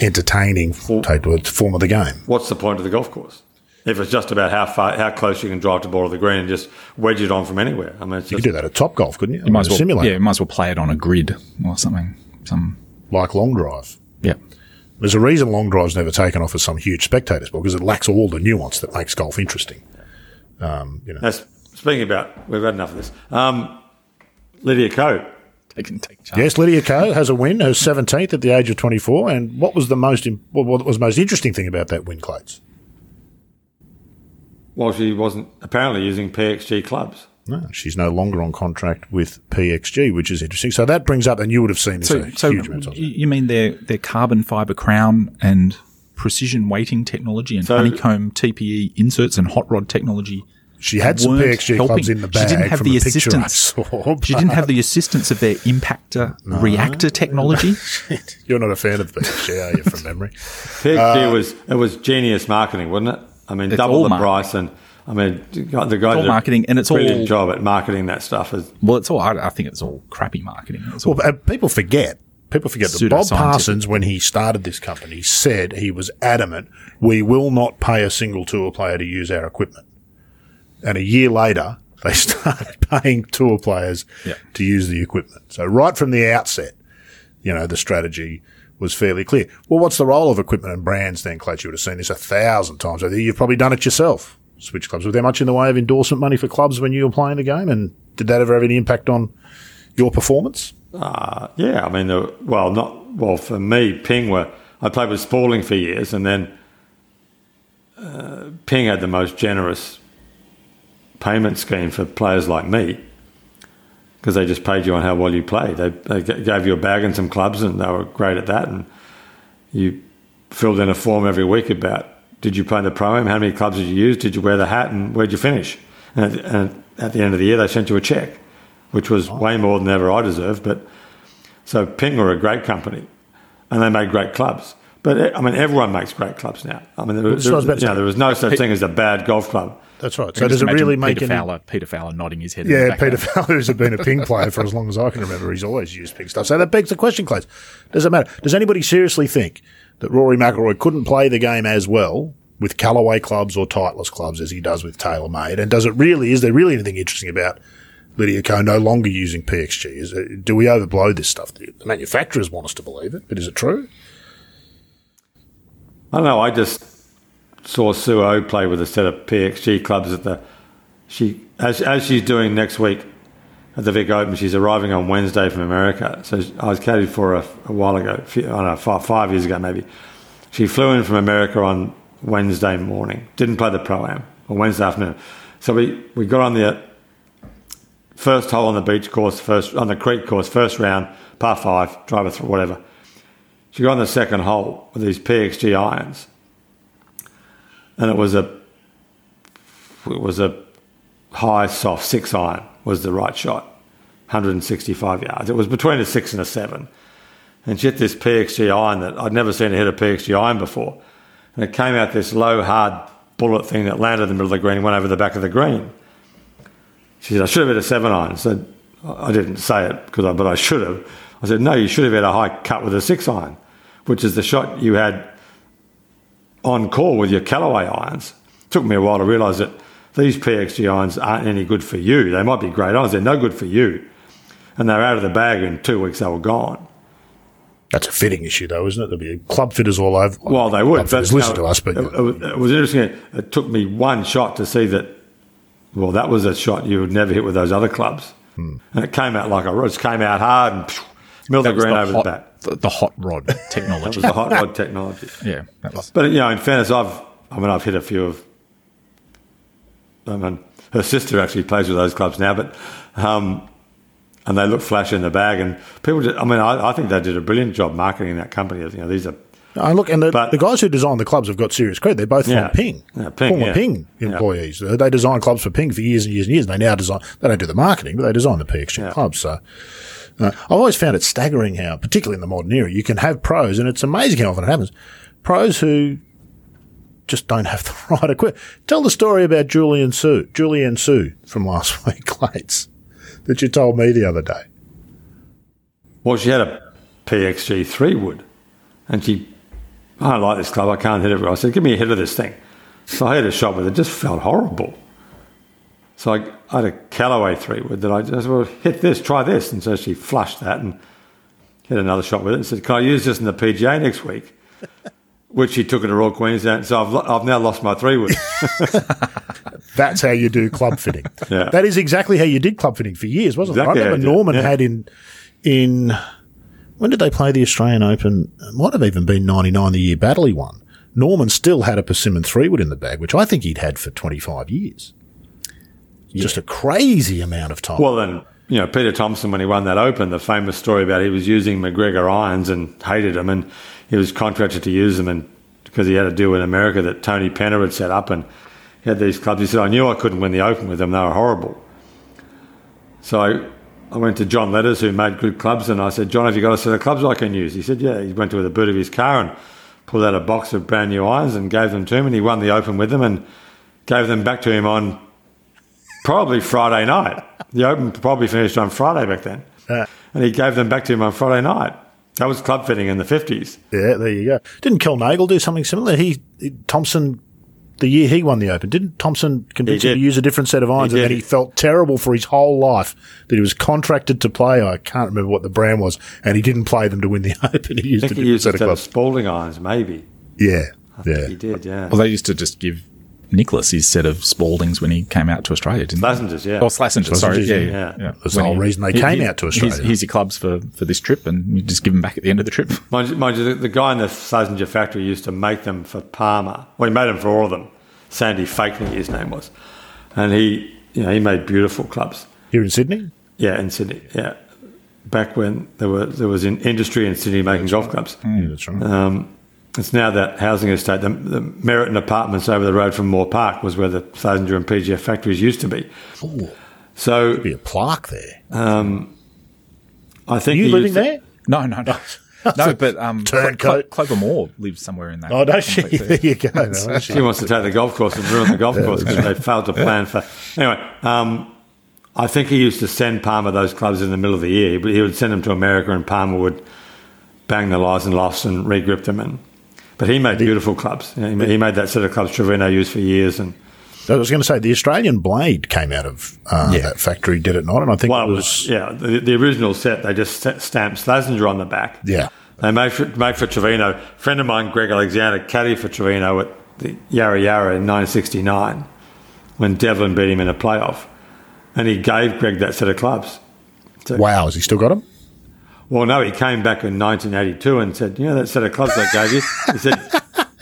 entertaining take form of the game? What's the point of the golf course? If it's just about how far, how close you can drive the ball to the green and just wedge it on from anywhere. I mean, it's You just, could do that at Top Golf, couldn't you? you might as well, simulate yeah, you might as well play it on a grid or something. Some, like long drive. yeah. There's a reason long drive's never taken off as some huge spectator sport because it lacks all the nuance that makes golf interesting. Um, you know, that's, speaking about, we've had enough of this. Um, Lydia Ko, They can take charge. Yes, Lydia Ko has a win, her 17th at the age of 24. And what was the most, im- what what was the most interesting thing about that win, Clates? well, she wasn't apparently using PXG clubs. No, she's no longer on contract with PXG, which is interesting. So that brings up, and you would have seen this So, a so huge amount of you mean their their carbon fiber crown and precision weighting technology and So- honeycomb TPE inserts and hot rod technology? She had some weren't PXG helping. clubs in the bag She didn't have from the the picture I assistance. saw. She didn't have the assistance of their impactor reactor technology. You're not a fan of PXG, are you, from memory? PXG uh, was it was genius marketing, wasn't it? I mean, double the marketing. price, and I mean, the guy the guy all a marketing, and it's all- brilliant job at marketing that stuff. Is Well, it's all. I, I think it's all crappy marketing. It's all, Well, people forget. People forget that Bob Parsons, when he started this company, said he was adamant, we will not pay a single tour player to use our equipment. And a year later, they started paying tour players Yeah. to use the equipment. So right from the outset, you know, the strategy was fairly clear. Well, what's the role of equipment and brands then, Clutch? You would have seen this a thousand times. over there. You've probably done it yourself. Switch clubs. Was there much in the way of endorsement money for clubs when you were playing the game? And did that ever have any impact on your performance? uh, yeah, I mean, well, not well for me. Ping were I played with Spalding for years, and then uh, Ping had the most generous payment scheme for players like me because they just paid you on how well you played. They, they gave you a bag and some clubs, and they were great at that. And you filled in a form every week about did you play in the pro am, how many clubs did you use, did you wear the hat, and where'd you finish? And at, and at the end of the year, they sent you a check, which was way more than ever I deserved. But so Ping were a great company, and they made great clubs. But eh, I mean, everyone makes great clubs now. I mean, there, That's what I was you know, there was no such thing as a bad golf club. That's right. So does it really imagine make Peter any? Fowler, Peter Fowler nodding his head. in the Yeah, Peter. Fowler, who's been a ping player for as long as I can remember, he's always used ping stuff. So that begs the question, Clay. Does it matter? Does anybody seriously think that Rory McIlroy couldn't play the game as well with Callaway clubs or Titleist clubs as he does with TaylorMade? And does it really? Is there really anything interesting about Lydia Ko. no longer using PXG? Is it, do we overblow this stuff? The manufacturers want us to believe it, but is it true? I don't know. I just saw Sue O play with a set of PXG clubs at the she as as she's doing next week at the Vic Open. She's arriving on Wednesday from America. So I was caddied for her a while ago. I don't know, five, five years ago maybe. She flew in from America on Wednesday morning. Didn't play the pro am on Wednesday afternoon. So we, we got on the uh, first hole on the beach course, first on the creek course, first round, par five, driver through, whatever. She got on the second hole with these PXG irons, and it was a it was a high soft six iron was the right shot, 165 yards. It was between a six and a seven, and she hit this PXG iron that I'd never seen her hit a PXG iron before, and it came out this low hard bullet thing that landed in the middle of the green, and went over the back of the green. She said, I should have hit a seven iron. I said, I didn't say it, because I, but I should have. I said, no, you should have hit a high cut with a six iron, which is the shot you had on call with your Callaway irons. It took me a while to realise that these PXG irons aren't any good for you. They might be great irons, they're no good for you. And they're out of the bag in two weeks, they were gone. That's a fitting issue, though, isn't it? There'll be club fitters all over. Well, they would. Club but, listen no, to us, but it, it, it was interesting. It took me one shot to see that. Well, that was a shot you would never hit with those other clubs, Hmm. and it came out like a. rod. It came out hard and phew, milled the That was green over hot, the back. The, the hot rod It technology. was the hot rod technology. yeah, that was. But you know, in fairness, I've I mean I've hit a few of. I mean, her sister actually plays with those clubs now, but um, and they look flash in the bag, and people. Did, I mean, I, I think they did a brilliant job marketing that company. You know, these are Oh, look, and the, But- the guys who design the clubs have got serious credit. They're both Yeah. from Ping, Yeah, Ping, former yeah. Ping employees. Uh, They design clubs for Ping for years and years and years. And they now design. They don't do the marketing, but they design the PXG Yeah. clubs. So uh, I've always found it staggering how, particularly in the modern era, you can have pros, and it's amazing how often it happens. Pros who just don't have the right equipment. Tell the story about Julienne Soo, Julienne Soo from last week, Clates, that you told me the other day. Well, she had a PXG three wood, and she, I don't like this club. I can't hit it. I said, "Give me a hit of this thing." So I hit a shot with it. Just felt horrible. So I, I had a Callaway three wood that I just well hit this, try this, and so she flushed that and hit another shot with it and said, "Can I use this in the PGA next week?" Which he took it to Royal Queensland. So I've, I've now lost my three wood. That's how you do club fitting. Yeah. That is exactly how you did club fitting for years, wasn't Exactly it? I remember you did it, Norman yeah. had in in when did they play the Australian Open? It might have even been ninety nine, the year Baddeley won. Norman still had a persimmon three wood in the bag, which I think he'd had for twenty five years. Just a crazy amount of time. Well, then, you know, Peter Thomson, when he won that Open, the famous story about he was using MacGregor irons and hated them, and he was contracted to use them, and because he had a deal in America that Tony Penna had set up, and he had these clubs. He said, "I knew I couldn't win the Open with them; they were horrible." So I, I went to John Letters, who made good clubs, and I said, "John, have you got a set of clubs I can use?" He said, "Yeah." He went to the boot of his car and pulled out a box of brand new irons and gave them to him, and he won the Open with them, and gave them back to him on probably Friday night. The Open probably finished on Friday back then. Yeah. And he gave them back to him on Friday night. That was club fitting in the 50s. yeah, there you go. Didn't Kel Nagle do something similar? He, he Thomson. The year he won the Open, didn't Thomson convince He him to use a different set of irons, He and then he felt terrible for his whole life that he was contracted to play. I can't remember what the brand was, and he didn't play them to win the Open. He used I a think he different used set a of set of clubs. Spalding irons, maybe. Yeah, He yeah. He did, yeah. Well, they used to just give Nicklaus his set of Spaldings when he came out to Australia, didn't they? Slazengers, yeah. Oh, Slazenger, sorry. Yeah, yeah. yeah. yeah. That's the When whole reason they came out to Australia. Here's, here's your clubs for, for this trip, and you just give them back at the end of the trip. Mind you, mind you the, the guy in the Slazenger factory used to make them for Palmer. Well, he made them for all of them. Sandy Fakeney, his name was. And he, you know, he made beautiful clubs. Here in Sydney? Yeah, in Sydney, yeah. Back when there were there was in industry in Sydney making golf clubs. Yeah, that's right. Um, it's now that housing estate, the, the Meriton Apartments over the road from Moore Park was where the Slazenger and PGF factories used to be. Ooh, So be a plaque there. I think Are you living used to- there? No, no, no. No, but um, Turncoat. Clo- Clover Moore lives somewhere in that. Oh, does she? There there. you go. No, She wants to take the golf course and ruin the golf course because they failed to plan for. Anyway, um, I think he used to send Palmer those clubs in the middle of the year. He would send them to America, and Palmer would bang the lies and lofts and regrip them. And but he made beautiful clubs. You know, he, made, he made that set of clubs Trevino used for years, and I was going to say the Australian blade came out of uh, Yeah. that factory, did it not? And I think Well, it it was, was, yeah, the, the original set, they just st- stamped Slazenger on the back. yeah, They made for, made for Trevino. friend of mine, Greg Alexander, caddy for Trevino at the Yarra Yarra in 1969 when Devlin beat him in a playoff. And he gave Greg that set of clubs. So- Wow, has he still got them? Well, no, he came back in 1982 and said, you know, that set of clubs I gave you? He said,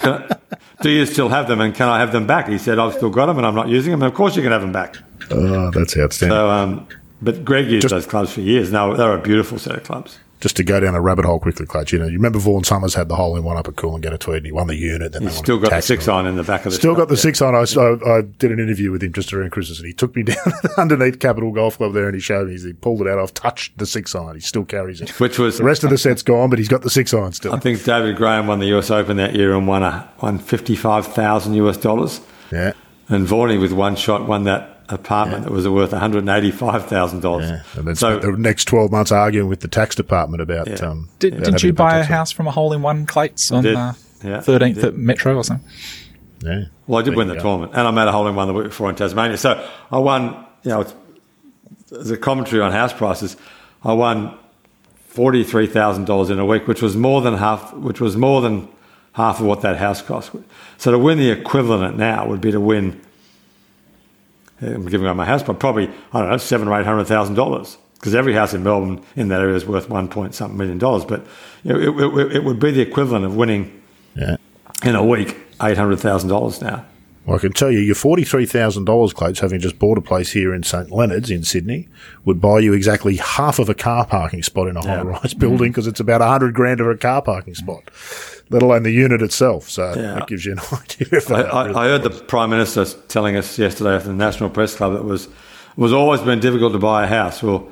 I, do you still have them and can I have them back? He said, I've still got them and I'm not using them. And of course you can have them back. Oh, that's outstanding. So, um, but Greg used those clubs for years. No, they're a beautiful set of clubs. Just to go down a rabbit hole quickly, Clutch. You know, you remember Vaughan Summers had the hole in one up at Coolangatta Tweed and he won the unit. Then He's still got the six on in the back of the Still got the yeah. six on. I, I, I did an interview with him just around Christmas, and he took me down underneath Capital Golf Club there, and he showed me. He pulled it out. I've touched the six on. He still carries it. Which was, The rest of the set's gone, but he's got the six on still. I think David Graham won the US Open that year and won a won fifty five thousand US dollars. Yeah, And Vorney with one shot won that apartment that was worth one hundred and eighty five thousand dollars. yeah. And then So spent the next twelve months arguing with the tax department about. Yeah. Um, Did, about didn't you buy a tax on. house from a hole in one Clates on did. uh, Yeah, 13th at Metro or something? Yeah. well, I did There win the go. tournament, and I made a hole in one the week before in Tasmania. So I won. You know, it's, as a commentary on house prices, I won forty three thousand dollars in a week, which was more than half. Which was more than half of what that house cost. So to win the equivalent now would be to win. I'm giving up my house, but probably I don't know seven or eight hundred thousand dollars because every house in Melbourne in that area is worth one point something million dollars. But you know, it, it, it would be the equivalent of winning Yeah. in a week eight hundred thousand dollars now. Well, I can tell you, your forty-three thousand dollars, clothes, having just bought a place here in St Leonard's in Sydney, would buy you exactly half of a car parking spot in a Yeah. high-rise building mm. because it's about a hundred grand of a car parking spot, let alone the unit itself. So Yeah. that gives you an idea. I, I, really I heard the prime minister telling us yesterday at the National Press Club that it was it was always been difficult to buy a house. Well,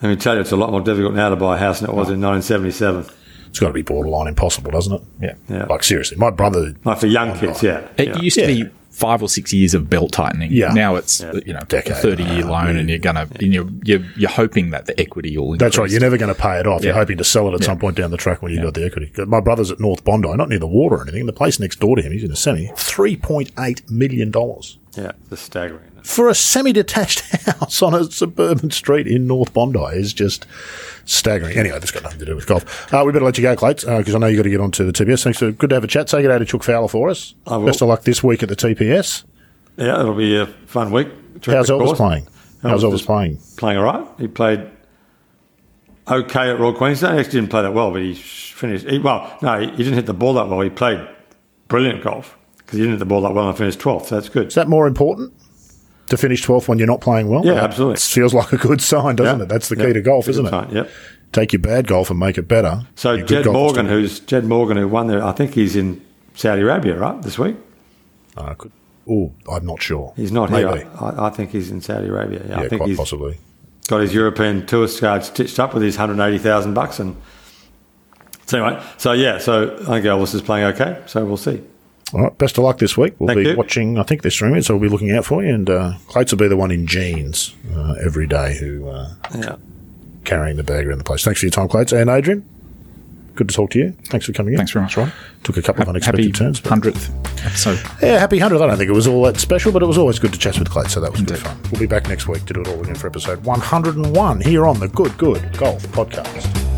let me tell you, it's a lot more difficult now to buy a house than it was in 1977. It's got to be borderline impossible, doesn't it? Yeah. Yeah. Like seriously, my brother. Like for young kids, yeah. It yeah. used to Yeah. be five or six years of belt tightening. Yeah. Now it's Yeah. you know Decade. a thirty year loan, and you're gonna and you're, you're you're hoping that the equity will. That's right. You're never going to pay it off. You're hoping to sell it at some point down the track when you've got the equity. My brother's at North Bondi, not near the water or anything. The place next door to him, he's in a semi. Three point eight million dollars. yeah, it's staggering. For a semi-detached house on a suburban street in North Bondi is just staggering. Anyway, that's got nothing to do with golf. Uh, we better let you go, Clates, because I know you got to get on to the TPS. Thanks for good to have a chat. Say good day to Chooky Fowler for us. Best of luck this week at the TPS. Yeah, it'll be a fun week. How's Terrific Elvis course. playing? How's Elvis Elvis playing? Playing all right. He played okay at Royal Queensland. He actually didn't play that well, but he finished. He, well, no, he, he didn't hit the ball that well. He played brilliant golf because he didn't hit the ball that well and finished 12th. So that's good. Is that more important to finish 12th when you're not playing well? Yeah, absolutely. feels like a good sign, doesn't Yeah. it? That's the Yeah. key to golf, isn't it? sign, Yep. Take your bad golf and make it better. So Your Jed Morgan, who's Jed Morgan, who won there, I think he's in Saudi Arabia, right, this week. Uh, could, oh, I'm not sure. He's not Maybe. here. I, I think he's in Saudi Arabia. Yeah, Yeah, I think quite he's possibly. got his European tourist card stitched up with his hundred eighty thousand bucks, and so anyway, so yeah, so I think Elvis is playing okay. So we'll see. All right, best of luck this week. We'll Thank be you. watching, I think, this streaming, so we'll be looking out for you. And uh, Clates will be the one in jeans uh, every day who uh, Yeah, carrying the bag around the place. Thanks for your time, Clates. And Adrian, good to talk to you. Thanks for coming in. Thanks very much, Ron. Took a couple of unexpected Happy turns. but- hundredth episode. Yeah, happy 100th. I don't think it was all that special, but it was always good to chat with Clates, so that was good fun. We'll be back next week to do it all again for episode 101 here on the Good Good Golf Podcast.